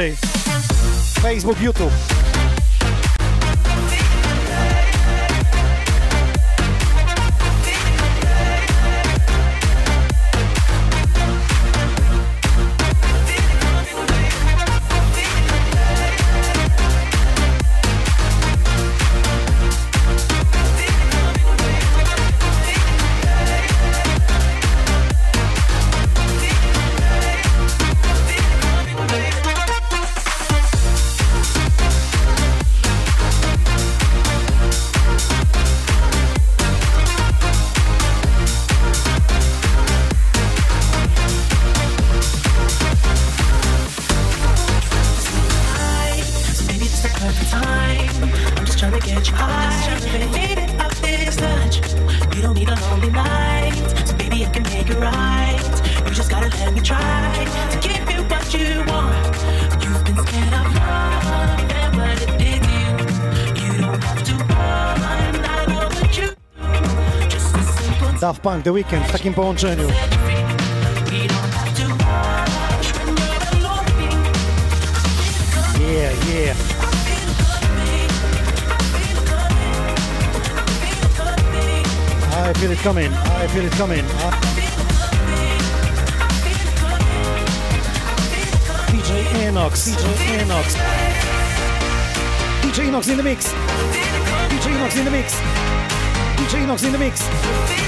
Facebook, YouTube. Daft Punk, The Weeknd w takim połączeniu. Yeah, yeah. I feel it coming, I feel it coming. DJ Enox, DJ Enox. DJ Enox in the mix. DJ Enox in the mix. DJ Enox in the mix.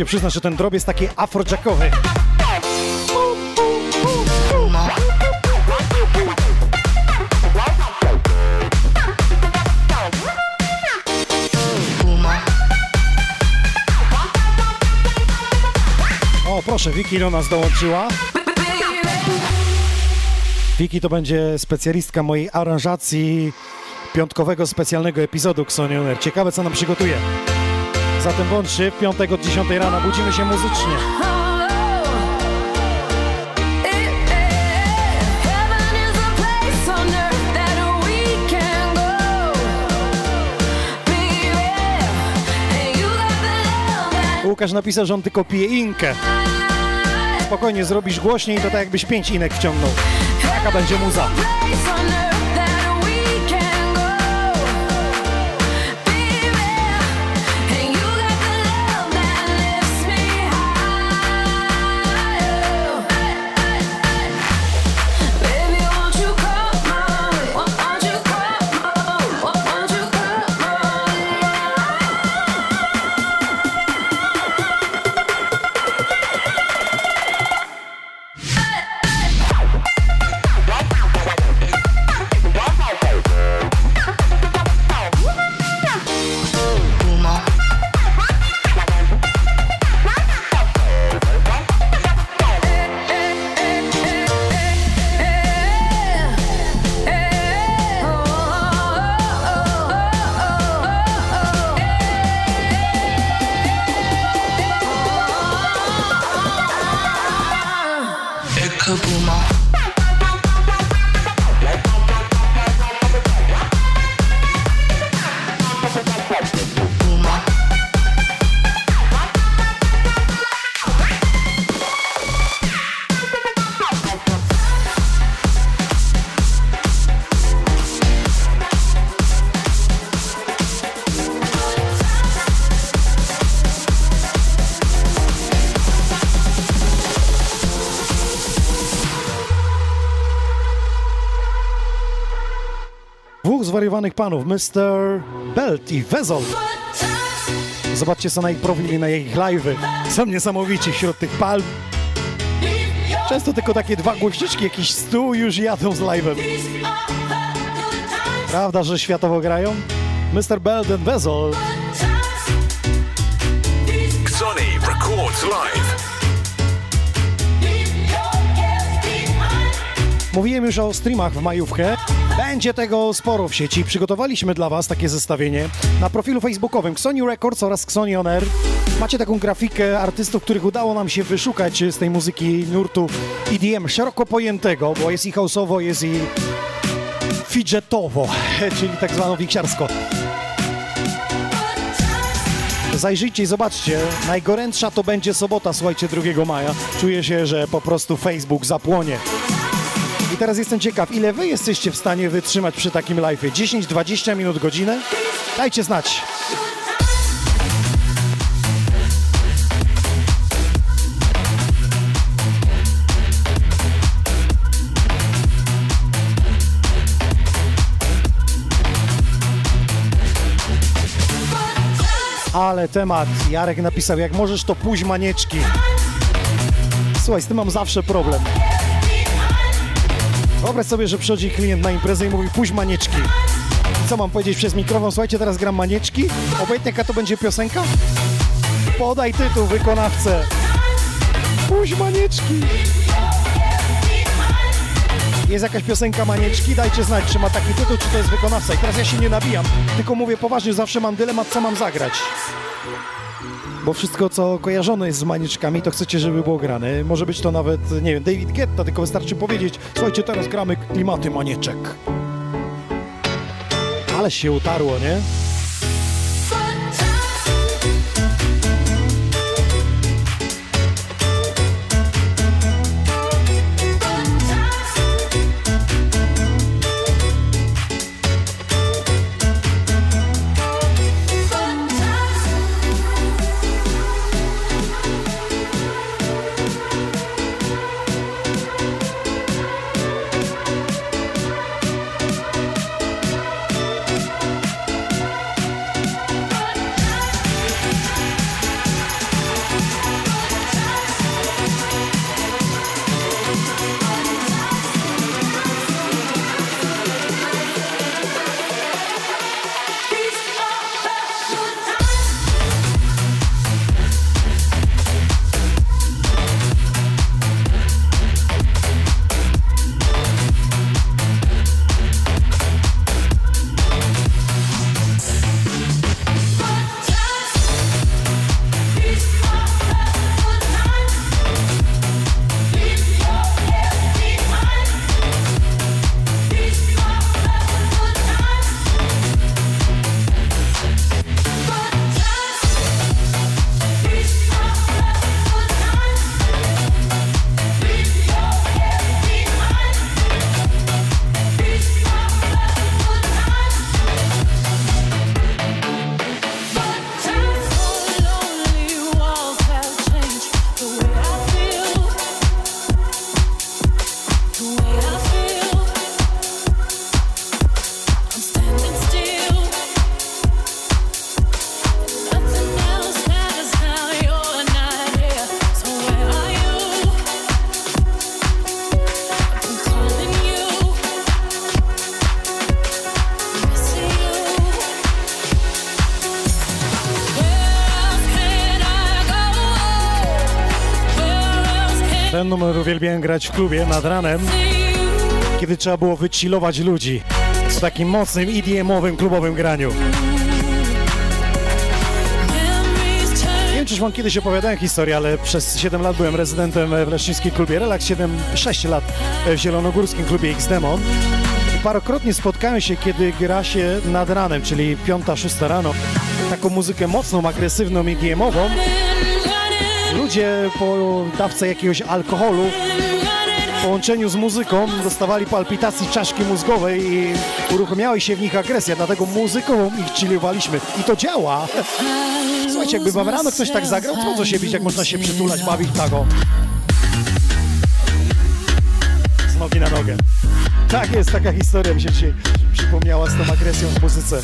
Muszę przyznać, że ten drop jest taki afrojackowy. O, proszę, Wiki do nas dołączyła. Wiki to będzie specjalistka mojej aranżacji piątkowego specjalnego epizodu Xonioner. Ciekawe, co nam przygotuje. Zatem bądźcie, w piątek od 10 rana budzimy się muzycznie. Łukasz napisał, że on tylko pije inkę. Spokojnie, zrobisz głośniej, to tak jakbyś pięć inek wciągnął. Jaka będzie muza? Panów, Mr. Belt i Wezel. Zobaczcie co na ich profili, na ich live'y. Są niesamowici wśród tych palm. Często tylko takie dwa głośniczki, jakiś stół już jadą z live'em. Prawda, że światowo grają? Mr. Belt and Wezel. Xoni records live. Mówiłem już o streamach w majówkę. Będzie tego sporo w sieci. Przygotowaliśmy dla Was takie zestawienie na profilu facebookowym Xoni Records oraz Xoni On Air. Macie taką grafikę artystów, których udało nam się wyszukać z tej muzyki nurtu EDM szeroko pojętego, bo jest i house'owo, jest i fidgetowo, czyli tak zwaną wiksiarsko. Zajrzyjcie i zobaczcie. Najgorętsza to będzie sobota, słuchajcie, 2 maja. Czuję się, że po prostu Facebook zapłonie. I teraz jestem ciekaw, ile wy jesteście w stanie wytrzymać przy takim live'ie? 10-20 minut, godzinę? Dajcie znać. Ale temat, Jarek napisał, jak możesz to pójść manieczki. Słuchaj, z tym mam zawsze problem. Wyobraź sobie, że przychodzi klient na imprezę i mówi puść manieczki. Co mam powiedzieć przez mikrofon? Słuchajcie, teraz gram manieczki. Obojętnie jaka to będzie piosenka? Podaj tytuł, wykonawcę. Puść manieczki. Jest jakaś piosenka manieczki? Dajcie znać, czy ma taki tytuł, czy to jest wykonawca. I teraz ja się nie nabijam, tylko mówię poważnie, zawsze mam dylemat, co mam zagrać. Bo wszystko, co kojarzone jest z manieczkami, to chcecie, żeby było grane. Może być to nawet, nie wiem, David Guetta, tylko wystarczy powiedzieć, słuchajcie, teraz gramy klimaty manieczek. Ale się utarło, nie? Uwielbiałem grać w klubie nad ranem, kiedy trzeba było wychillować ludzi w takim mocnym EDM-owym klubowym graniu. Nie wiem, czyż wam kiedyś opowiadałem historię, ale przez 7 lat byłem rezydentem w leszczyńskim klubie Relax, 7, 6 lat w zielonogórskim klubie X-Demon. Parokrotnie spotkałem się, kiedy gra się nad ranem, czyli 5-6 rano, taką muzykę mocną, agresywną i EDM-ową. Ludzie po dawce jakiegoś alkoholu w połączeniu z muzyką dostawali palpitacji czaszki mózgowej i uruchamiała się w nich agresja, dlatego muzyką ich chillowaliśmy. I to działa. Słuchajcie, jakby wam rano ktoś tak zagrał, to co się bić, jak można się przytulać, bawić tak o. Z nogi na nogę. Tak jest, taka historia mi się dzisiaj przypomniała z tą agresją w muzyce.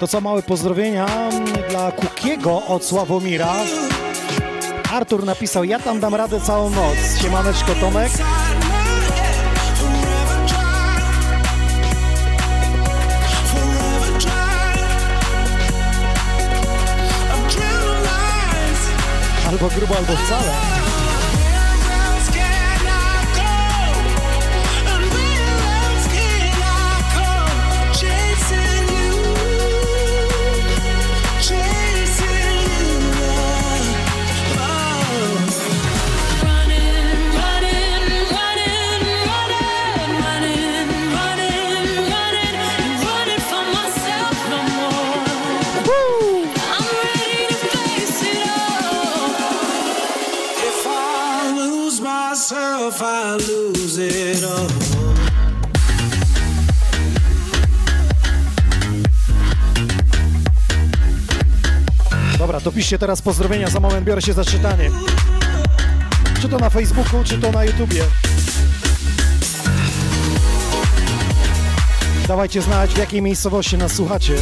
To co, małe pozdrowienia dla Kukiego od Sławomira. Artur napisał, ja tam dam radę całą noc. Siemaneczko Tomek. Albo grubo, albo wcale. Piszcie teraz pozdrowienia, za moment biorę się za czytanie. Czy to na Facebooku, czy to na YouTubie. Dawajcie znać, w jakiej miejscowości nas słuchacie.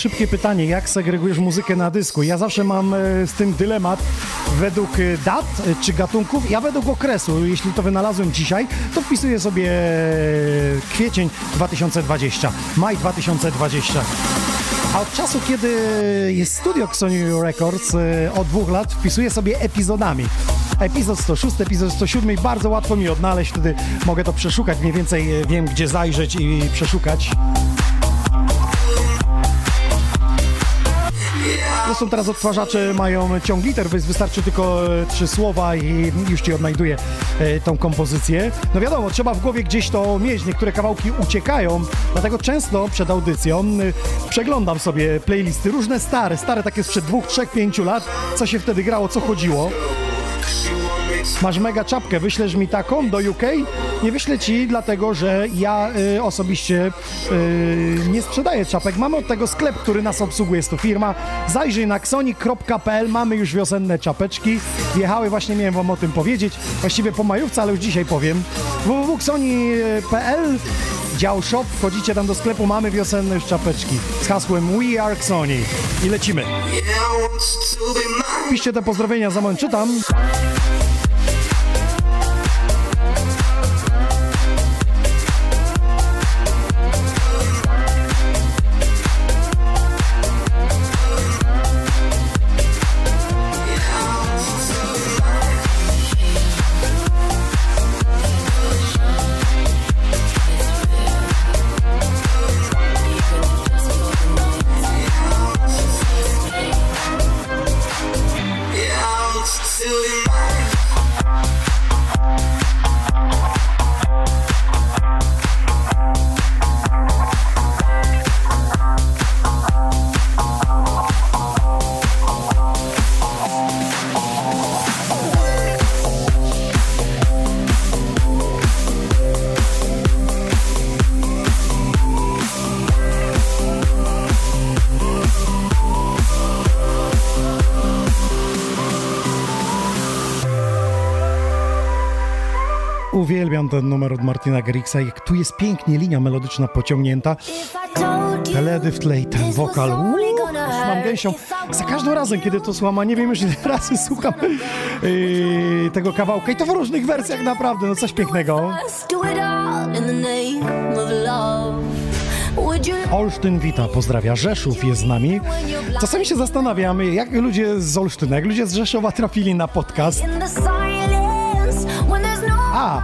Szybkie pytanie, jak segregujesz muzykę na dysku? Ja zawsze mam e, z tym dylemat według e, dat e, czy gatunków. Ja według okresu, jeśli to wynalazłem dzisiaj, to wpisuję sobie kwiecień 2020, maj 2020. A od czasu, kiedy jest studio Sony Records, od dwóch lat wpisuję sobie epizodami. Epizod 106, epizod 107 i bardzo łatwo mi odnaleźć, wtedy mogę to przeszukać, mniej więcej wiem, gdzie zajrzeć i przeszukać. Zresztą teraz odtwarzacze mają ciąg liter, więc wystarczy tylko e, trzy słowa i już ci odnajduje tą kompozycję. No wiadomo, trzeba w głowie gdzieś to mieć, niektóre kawałki uciekają, dlatego często przed audycją e, przeglądam sobie playlisty, różne stare, stare takie sprzed dwóch, trzech, pięciu lat, co się wtedy grało, co chodziło. Masz mega czapkę, wyślesz mi taką do UK? Nie wyślę ci, dlatego że ja y, osobiście y, nie sprzedaję czapek. Mamy od tego sklep, który nas obsługuje, jest to firma. Zajrzyj na xoni.pl, mamy już wiosenne czapeczki. Wjechały, właśnie miałem wam o tym powiedzieć, właściwie po majówce, ale już dzisiaj powiem. www.xoni.pl Dział shop, wchodzicie tam do sklepu, mamy wiosenne już czapeczki z hasłem We Are Xoni i lecimy. Piszcie te pozdrowienia, za moment czytam. Uwielbiam ten numer od Martina Garrixa. Jak tu jest pięknie linia melodyczna pociągnięta. Teledyw w tle i ten wokal. Uuu, mam gęsią. Za każdym razem, kiedy to słucham, a nie wiem już ile razy słucham yy, tego kawałka i to w różnych wersjach naprawdę, no coś pięknego. Olsztyn wita, pozdrawia. Rzeszów jest z nami. Czasami się zastanawiam, jak ludzie z Olsztyna, jak ludzie z Rzeszowa trafili na podcast. A,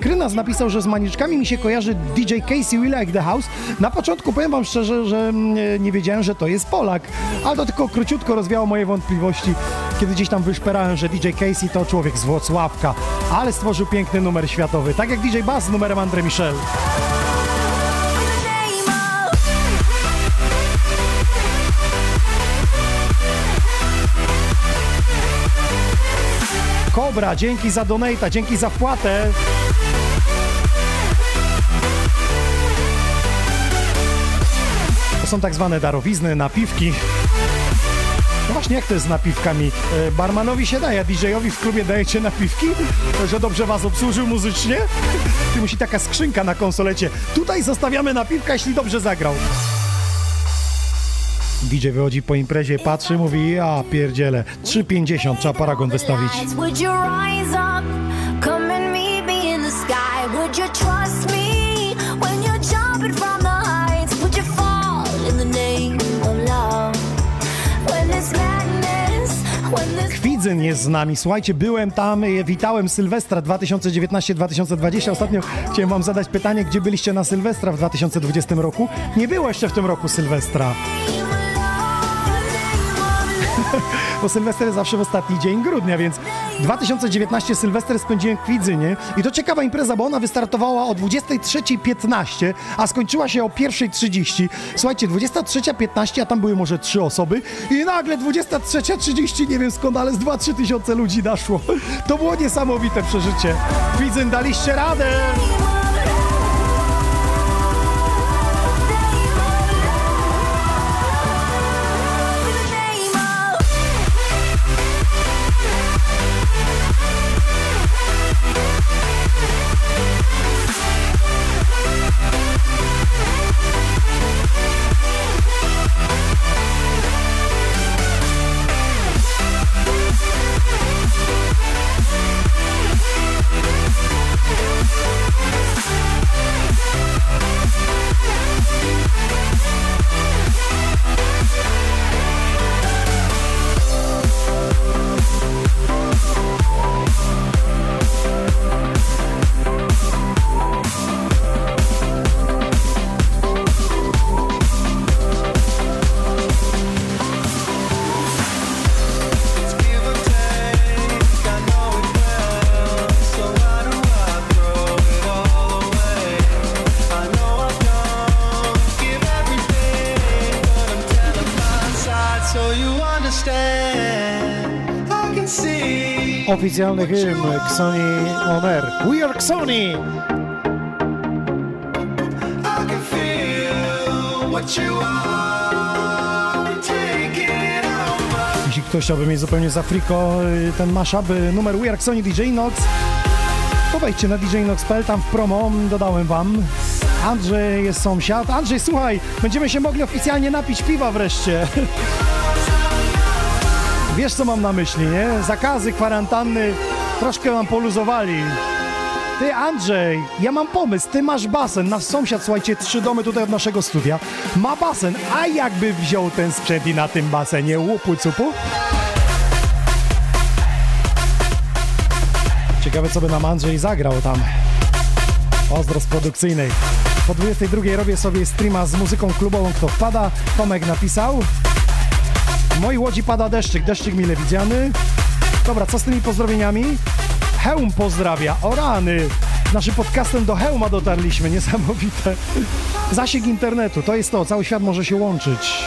Krynas napisał, że z maniczkami mi się kojarzy DJ Casey We Like The House. Na początku powiem wam szczerze, że nie wiedziałem, że to jest Polak, ale to tylko króciutko rozwiało moje wątpliwości, kiedy gdzieś tam wyszperałem, że DJ Casey to człowiek z Włocławka, ale stworzył piękny numer światowy, tak jak DJ Bass z numerem André Michel. Kobra, dzięki za donata, dzięki za wpłatę. To są tak zwane darowizny, napiwki. No właśnie, jak to jest z napiwkami? E, Barmanowi się daje, DJ-owi w klubie dajecie napiwki? Że dobrze was obsłużył muzycznie? Ty musi taka skrzynka na konsolecie. Tutaj zostawiamy napiwka, jeśli dobrze zagrał. DJ wychodzi po imprezie, patrzy, mówi, ja pierdzielę, 3,50 trzeba paragon wystawić. Kwidzyn jest z nami. Słuchajcie, byłem tam, e, witałem Sylwestra 2019-2020. Ostatnio chciałem wam zadać pytanie, gdzie byliście na Sylwestra w 2020 roku? Nie było jeszcze w tym roku Sylwestra. Bo Sylwester zawsze w ostatni dzień grudnia, więc 2019 Sylwester spędziłem w Kwidzynie i to ciekawa impreza, bo ona wystartowała o 23.15, a skończyła się o 1.30. Słuchajcie, 23.15, a tam były może trzy osoby i nagle 23.30, nie wiem skąd, ale z 2-3 tysiące ludzi naszło. To było niesamowite przeżycie. Kwidzyn, daliście radę! Oficjalny hymn Xoni On Air. We are Xoni! Jeśli ktoś chciałby mieć zupełnie z Afriko y, ten mashup, y, numer We Are Sony DJ Nox, to wejdźcie na djnox.pl, tam w promo dodałem wam. Andrzej jest sąsiad. Andrzej, słuchaj, będziemy się mogli oficjalnie napić piwa wreszcie. Wiesz, co mam na myśli, nie? Zakazy, kwarantanny troszkę nam poluzowali. Ty, Andrzej, ja mam pomysł. Ty masz basen. Nasz sąsiad, słuchajcie, trzy domy tutaj od naszego studia, ma basen. A jakby wziął ten sprzęt i na tym basenie łupu cupu? Ciekawe, co by nam Andrzej zagrał tam. Pozdro z produkcyjnej. Po 22 robię sobie streama z muzyką klubową, kto wpada. Tomek napisał. W mojej łodzi pada deszczyk, deszczyk mile widziany. Dobra, co z tymi pozdrowieniami? Hełm pozdrawia, o rany! Naszym podcastem do Hełma dotarliśmy, niesamowite. Zasięg internetu, to jest to, cały świat może się łączyć.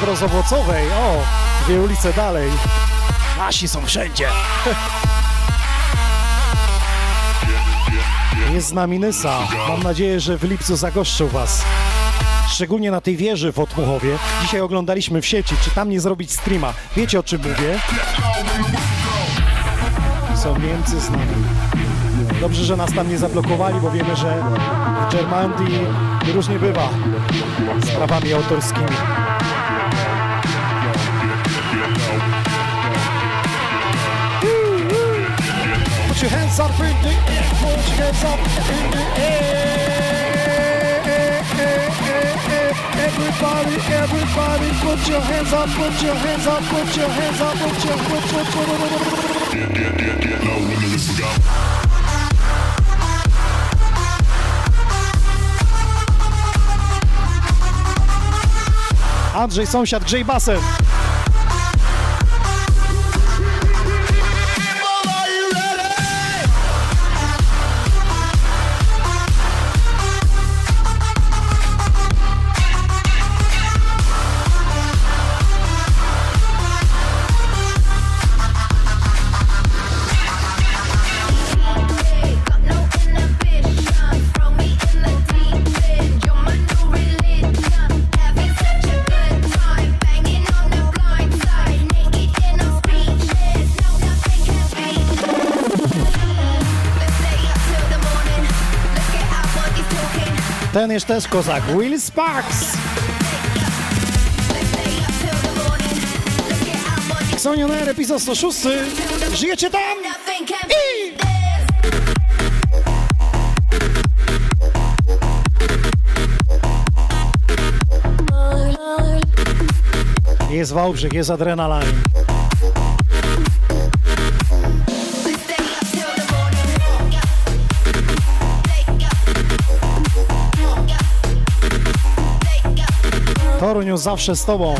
Na Radom, pozdro z Owocowej. O, dwie ulice dalej. Nasi są wszędzie. Jest z nami Nysa. Mam nadzieję, że w lipcu zagoszczą Was. Szczególnie na tej wieży w Otmuchowie. Dzisiaj oglądaliśmy w sieci, czy tam nie zrobić streama. Wiecie o czym mówię? Są Niemcy z nami. Dobrze, że nas tam nie zablokowali, bo wiemy, że w Germandii różnie bywa z prawami autorskimi. In the air, put your hands up. Everybody, everybody, put your hands up, put your hands up, put your put your, put your, put your, put your. Andrzej, sąsiad, grzej basem. Jest też kozak. Will Sparks. Sonioner, epizod 106. Żyjecie tam? I... Jest Wałbrzych, jest adrenalin. Zawsze z tobą.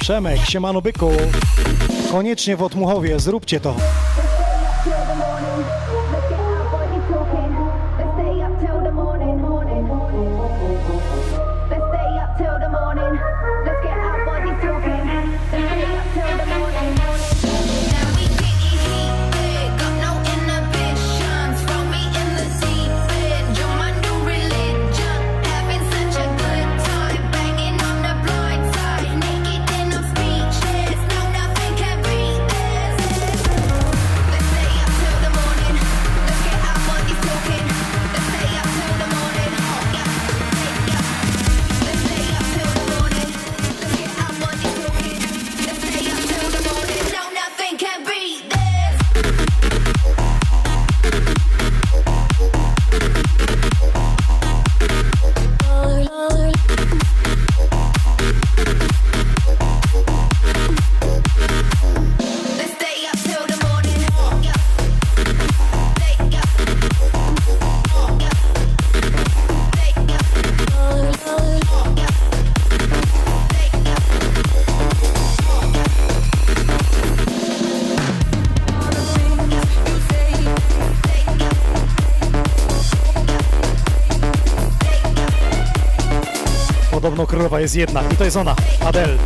Przemek, siemano byku. Koniecznie w Otmuchowie, zróbcie to. Królowa jest jedna i to jest ona, Adele.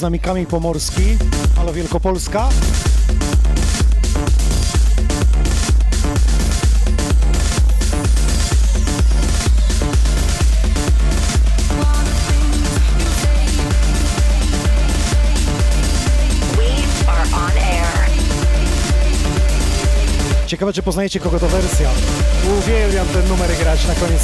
Z nami Kamień Pomorski, ale Wielkopolska. Ciekawe, czy poznajecie kogo to wersja. Uwielbiam ten numer grać na koniec.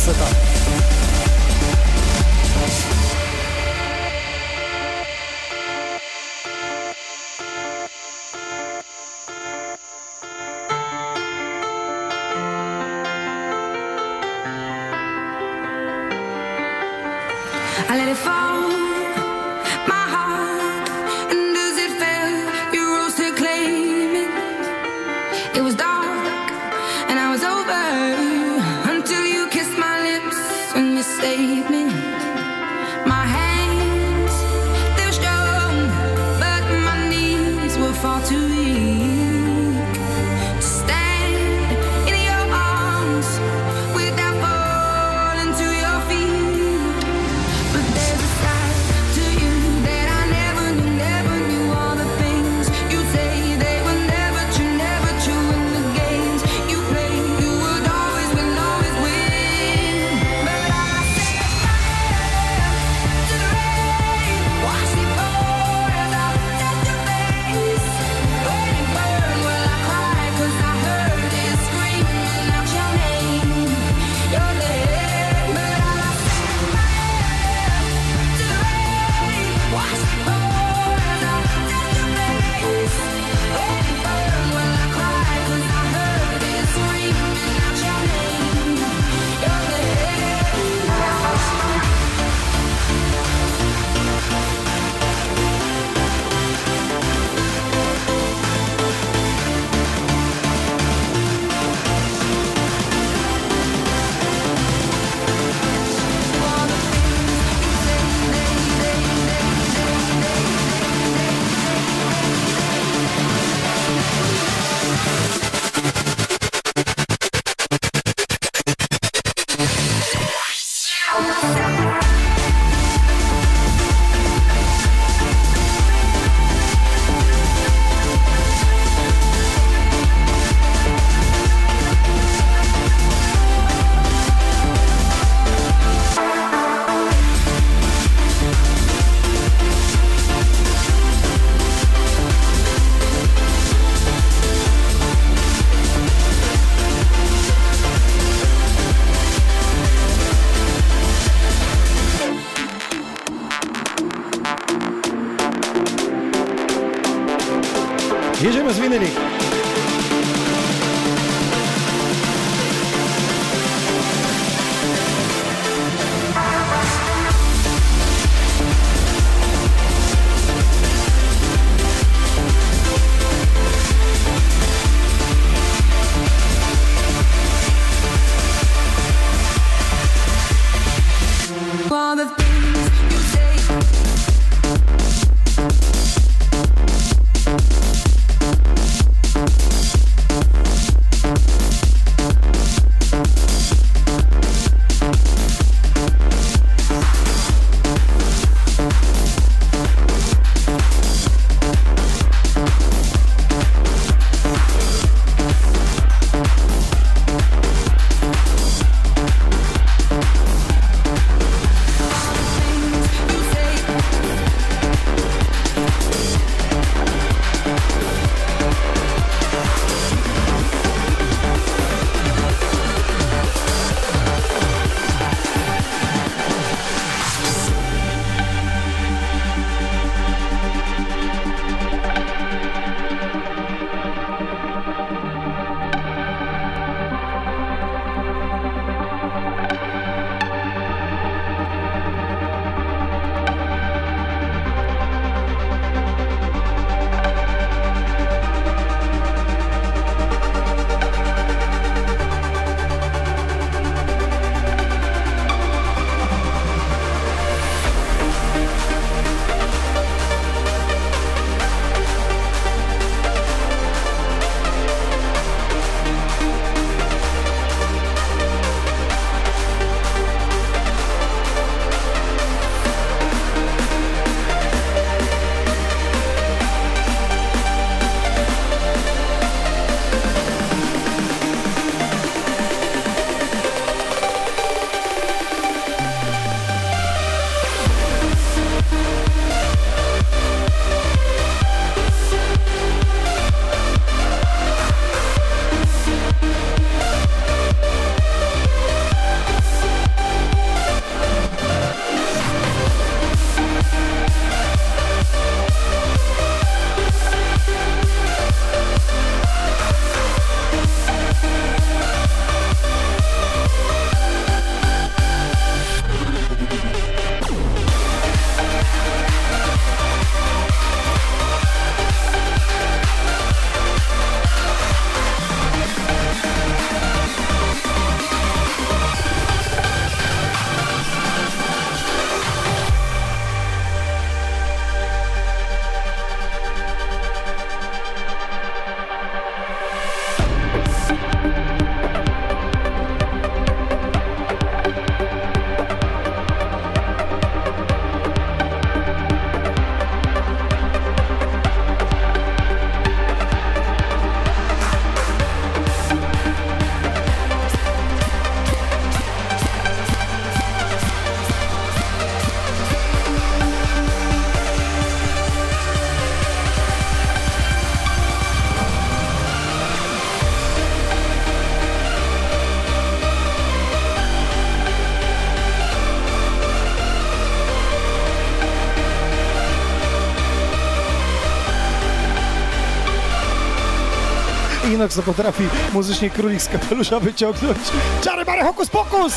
Inox to potrafi muzycznie królik z kapelusza wyciągnąć. Czary bary hokus pokus!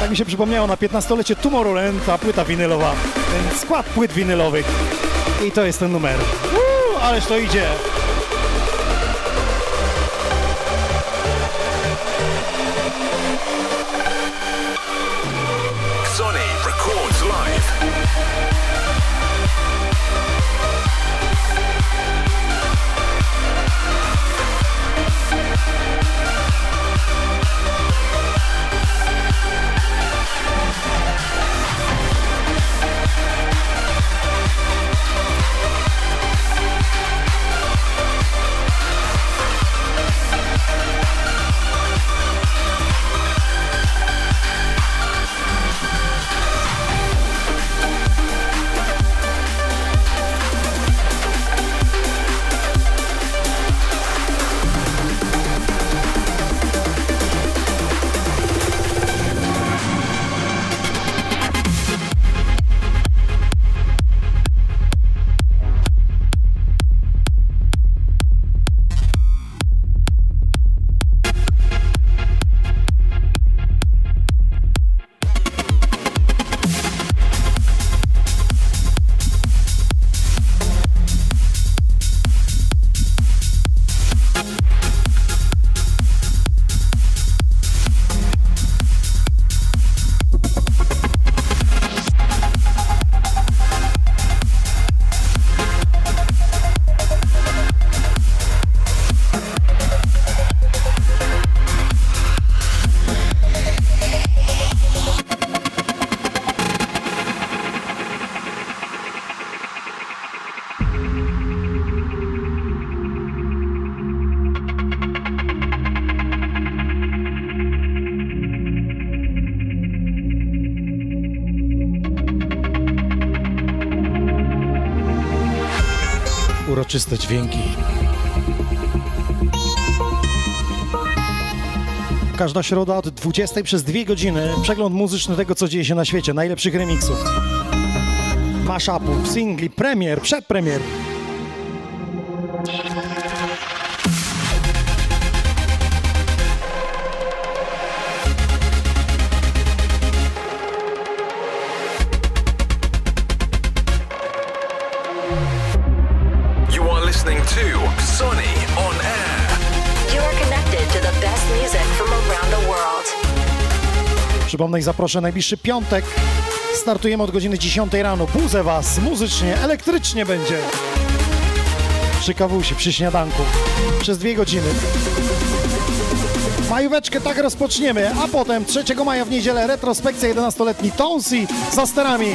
Tak mi się przypomniało na 15-lecie Tomorrowland, ta płyta winylowa, ten skład płyt winylowych. I to jest ten numer. Uuu, ależ to idzie! Uroczyste dźwięki. Każda środa od 20 przez dwie godziny przegląd muzyczny tego, co dzieje się na świecie, najlepszych remixów, mashupów, singli, premier, przedpremier. You listening to Sony on air. You are connected to the best music from around the world. Przypomnę i zaproszę najbliższy piątek. Startujemy od godziny 10 rano. Budzę was muzycznie, elektrycznie będzie. Przy kawusi, przy śniadanku. Przez dwie godziny. Majóweczkę tak rozpoczniemy, a potem 3 maja w niedzielę retrospekcja 11-letni Tonsi za sterami.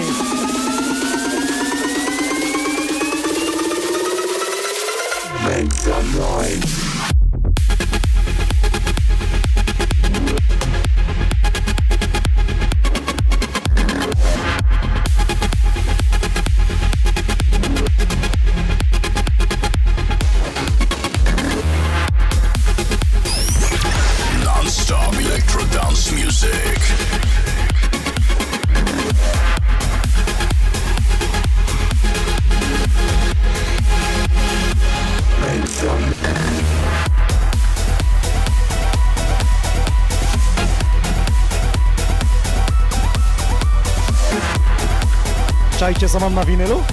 Czajcie, co mam na winylu?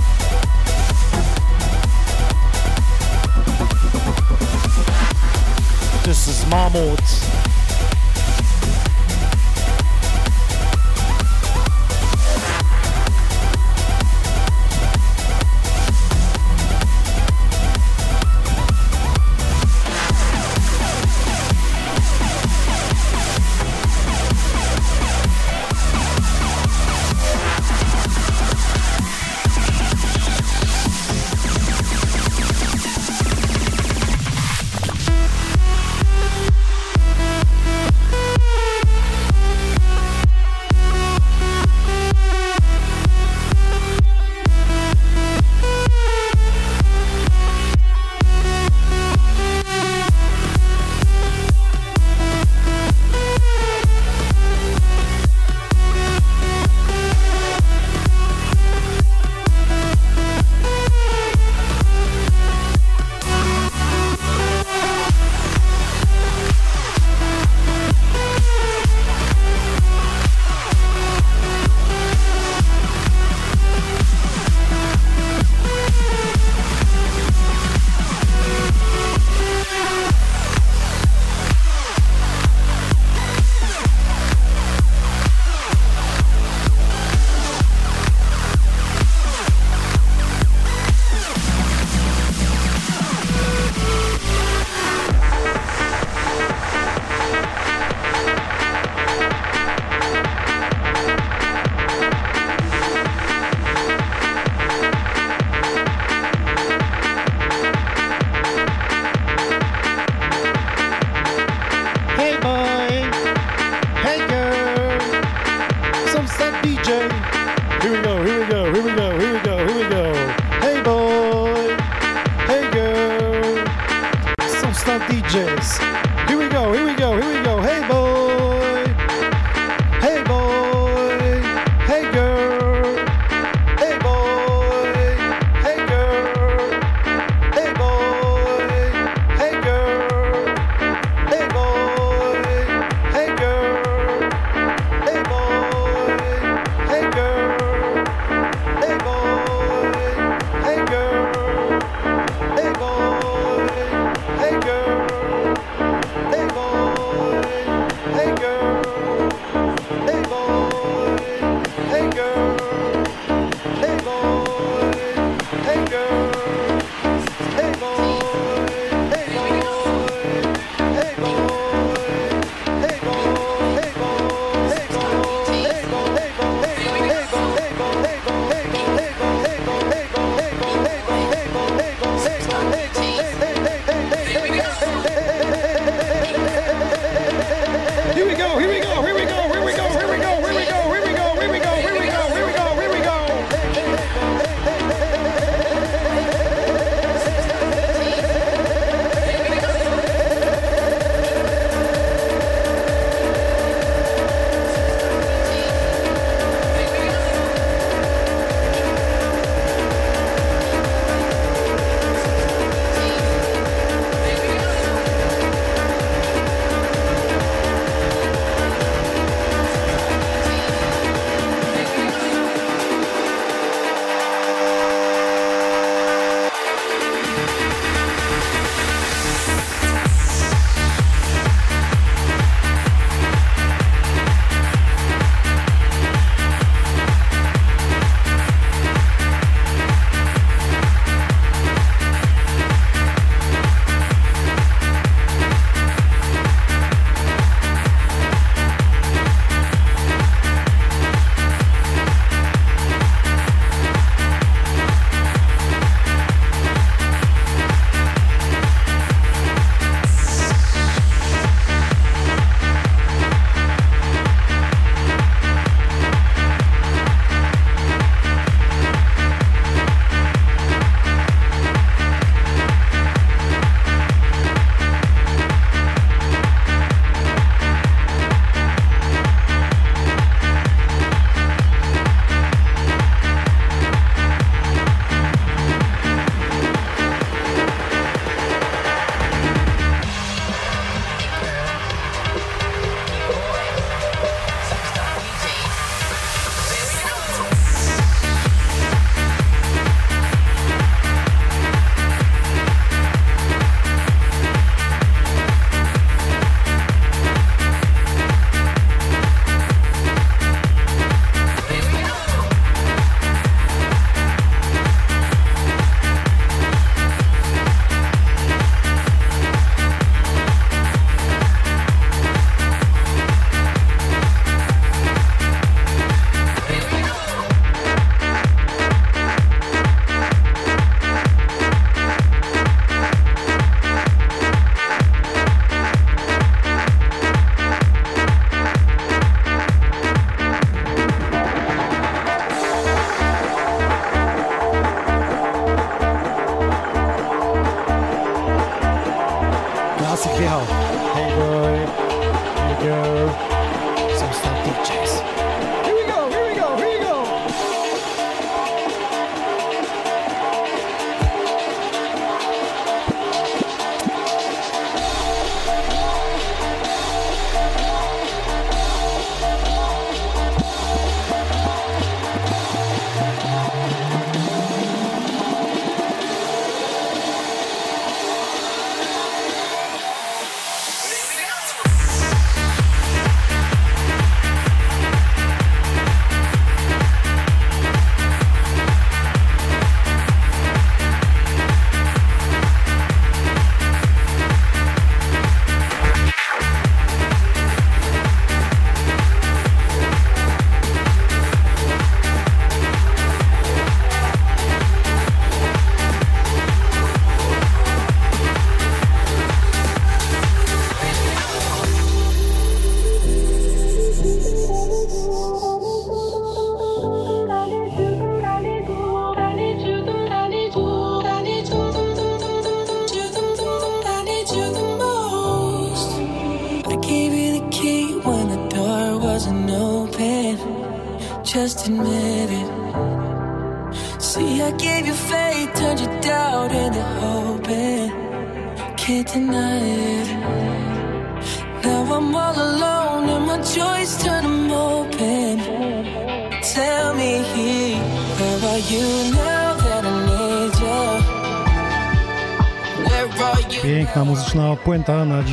This is Mammoth.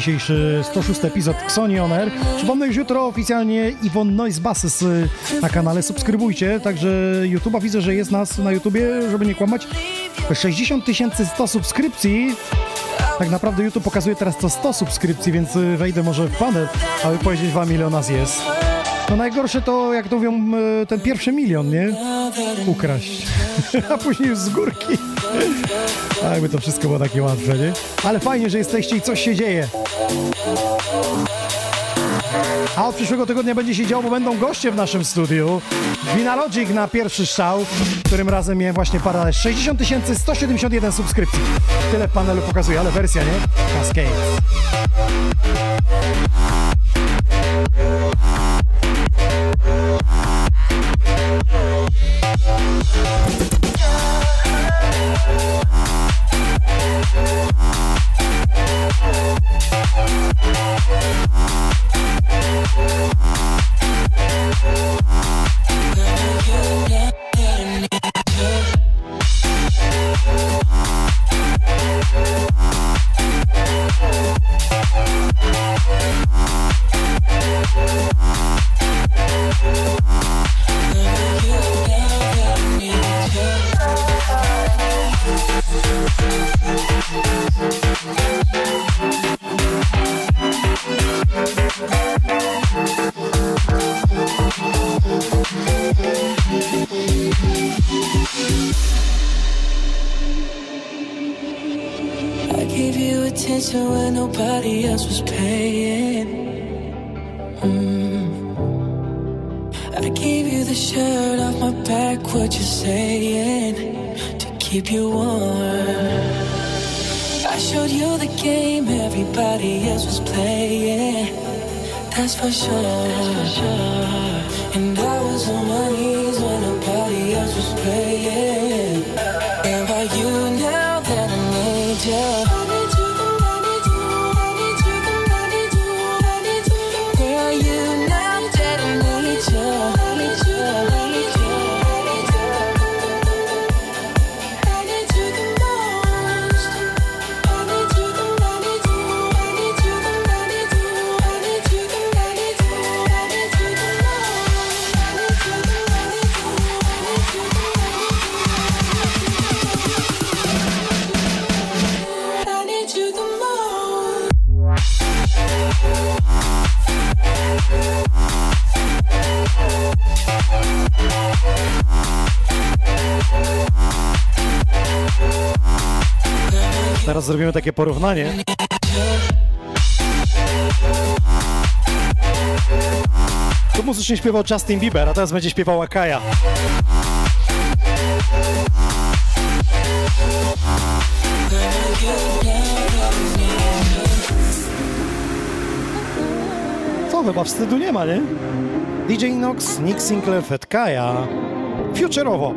Dzisiejszy 106 epizod Xoni On Air. Przypomnę już jutro oficjalnie Iwon Noise Basses y, na kanale. Subskrybujcie, także YouTube'a widzę, że jest nas na YouTubie, żeby nie kłamać. 60 100 subskrypcji. Tak naprawdę YouTube pokazuje teraz to 100 subskrypcji, więc y, wejdę może w panel, aby powiedzieć wam ile nas jest. No najgorsze to, jak to mówią, y, ten pierwszy milion, nie? Ukraść. A później już z górki. A jakby to wszystko było takie łatwe, nie? Ale fajnie, że jesteście i coś się dzieje. A od przyszłego tygodnia będzie się działo, bo będą goście w naszym studiu. Vinalogic na pierwszy strzał, którym razem miałem właśnie parę 60 171 subskrypcji. Tyle w panelu pokazuje, ale wersja, nie? Cascade. I takie porównanie. Tu muzycznie śpiewał Justin Bieber, a teraz będzie śpiewała Kaja. Co, chyba wstydu nie ma, nie? DJ Nox, Nick Sinclair, Fed Kaja. Futureowo.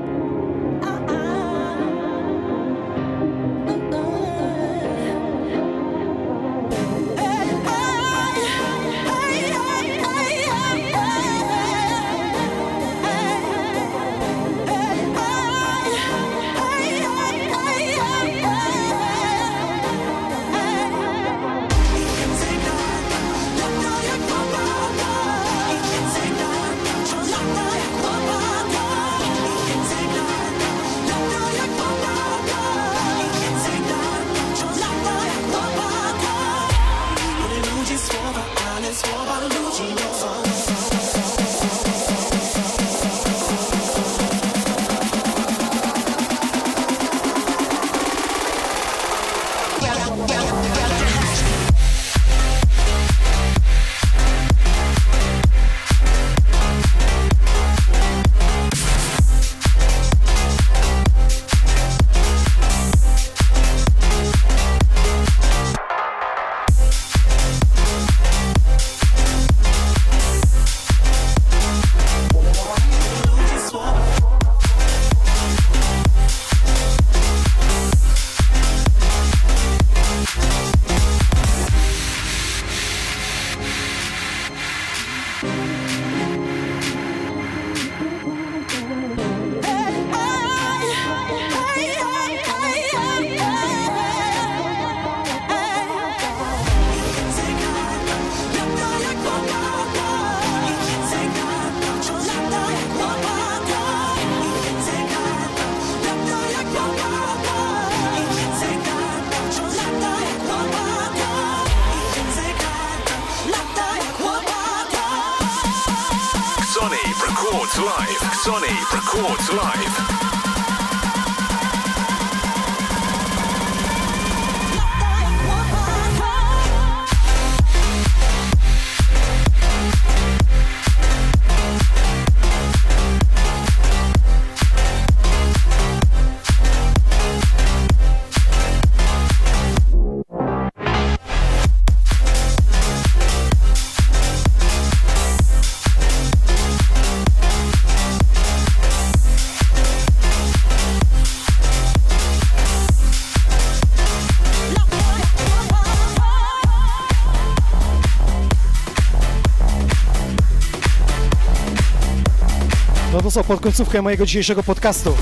Pod końcówkę mojego dzisiejszego podcastu.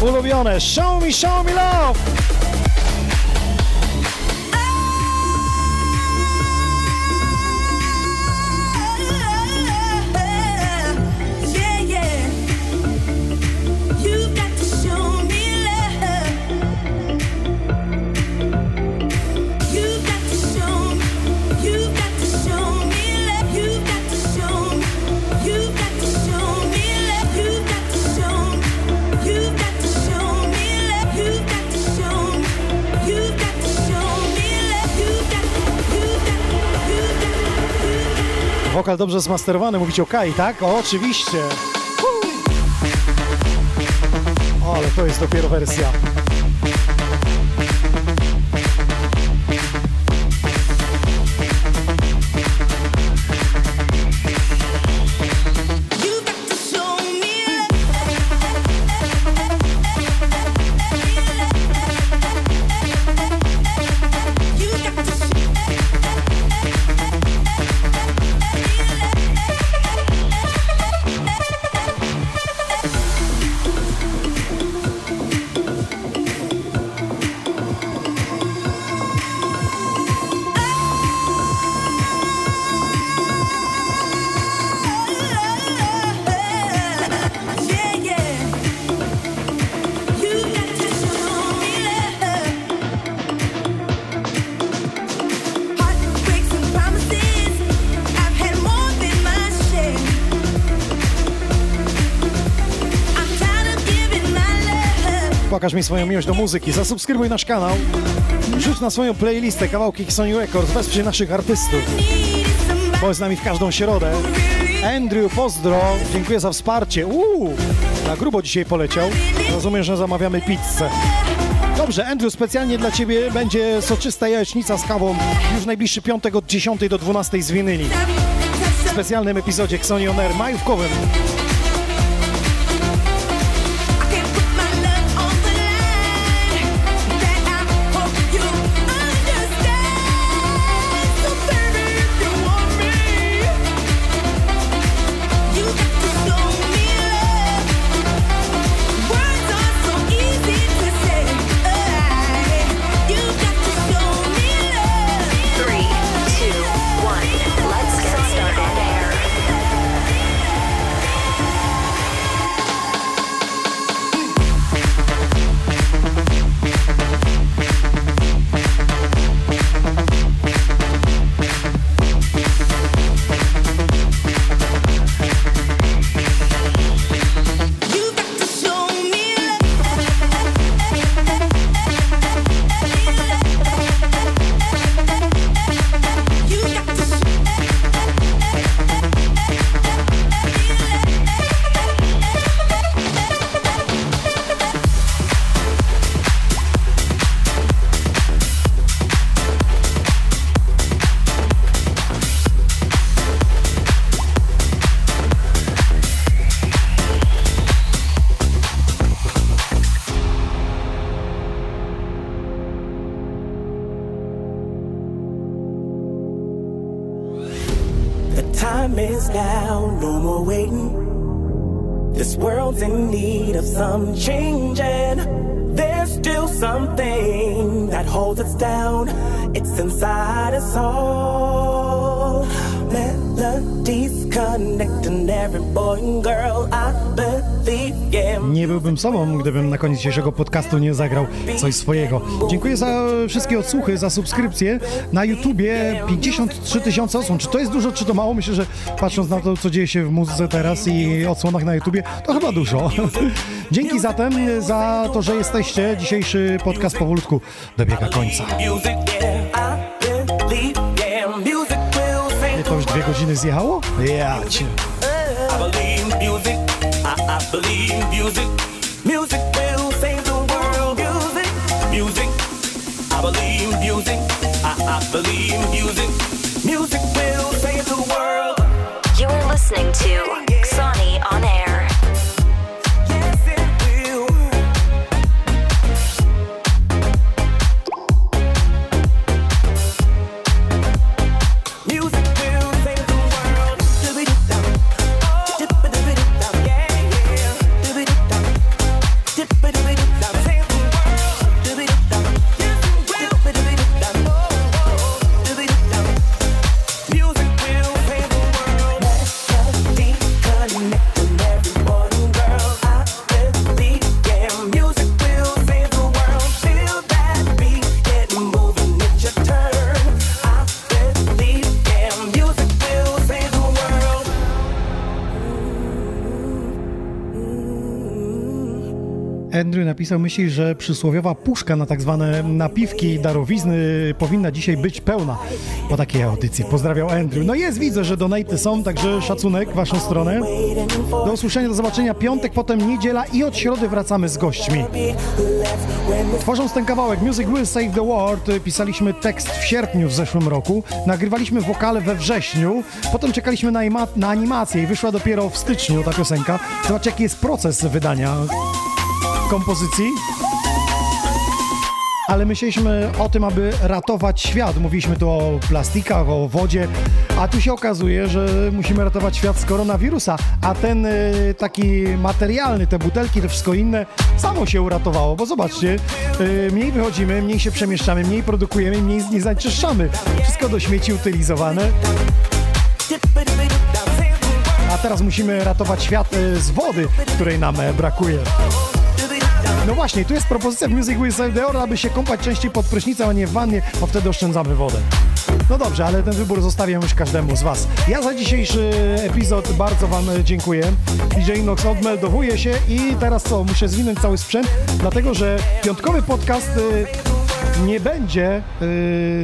Ulubione Show Me, Show Me Love! Dobrze zmasterowany, mówicie o tak? O, oczywiście. O, ale to jest dopiero wersja. Mi swoją miłość do muzyki, zasubskrybuj nasz kanał, rzuć na swoją playlistę kawałki Sony Records, wesprzyj naszych artystów. Bądź z nami w każdą środę. Andrew, pozdro, dziękuję za wsparcie. Uuu, na grubo dzisiaj poleciał. Rozumiem, że zamawiamy pizzę. Dobrze, Andrew, specjalnie dla Ciebie będzie soczysta jajecznica z kawą już w najbliższy piątek od 10 do 12 z winyli. W specjalnym epizodzie Xoni On Air majówkowym. Is now, no more waiting. This world's in need of some changing. There's still something that holds us down. It's inside us all. Melodies connecting every boy and girl. I yeah. Nie byłbym sobą, gdybym na koniec dzisiejszego podcastu nie zagrał coś swojego. Dziękuję za wszystkie odsłuchy, za subskrypcje. Na YouTubie 53 tysiące osób. Czy to jest dużo, czy to mało? Myślę, że patrząc na to, co dzieje się w muzyce teraz i odsłonach na YouTubie, to chyba dużo. Dzięki zatem za to, że jesteście. Dzisiejszy podcast powolutku dobiega końca. Save To już dwie godziny zjechało? Ja cię. Believe music. Music. Will save the world. Music, music. I believe music. I, I believe music. Music will save the world. You are listening to Xani on air. Napisał, myśli, że przysłowiowa puszka na tak zwane napiwki i darowizny powinna dzisiaj być pełna po takiej audycji. Pozdrawiał Andrew. No jest, widzę, że donaty są, także szacunek w waszą stronę. Do usłyszenia, do zobaczenia piątek, potem niedziela i od środy wracamy z gośćmi. Tworząc ten kawałek Music Will Save the World pisaliśmy tekst w sierpniu w zeszłym roku, nagrywaliśmy wokale we wrześniu, potem czekaliśmy na, na animację i wyszła dopiero w styczniu ta piosenka. Zobacz jaki jest proces wydania kompozycji. Ale myśleliśmy o tym, aby ratować świat. Mówiliśmy tu o plastikach, o wodzie, a tu się okazuje, że musimy ratować świat z koronawirusa, a ten y, taki materialny, te butelki, to wszystko inne, samo się uratowało, bo zobaczcie, y, mniej wychodzimy, mniej się przemieszczamy, mniej produkujemy, mniej nie zanieczyszczamy. Wszystko do śmieci utylizowane. A teraz musimy ratować świat y, z wody, której nam e, brakuje. No właśnie, tu jest propozycja w Music with Save aby się kąpać częściej pod prysznicem, a nie w wannie, bo wtedy oszczędzamy wodę. No dobrze, ale ten wybór zostawiam już każdemu z Was. Ja za dzisiejszy epizod bardzo Wam dziękuję. DJ Inox odmeldowuje się i teraz co? Muszę zwinąć cały sprzęt, dlatego że piątkowy podcast y, nie będzie y,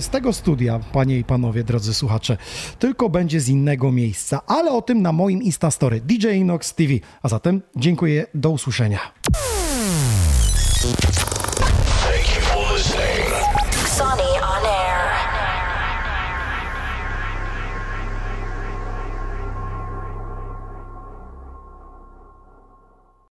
z tego studia, panie i panowie, drodzy słuchacze, tylko będzie z innego miejsca, ale o tym na moim Instastory DJ Inox TV. A zatem dziękuję, do usłyszenia. Podcast.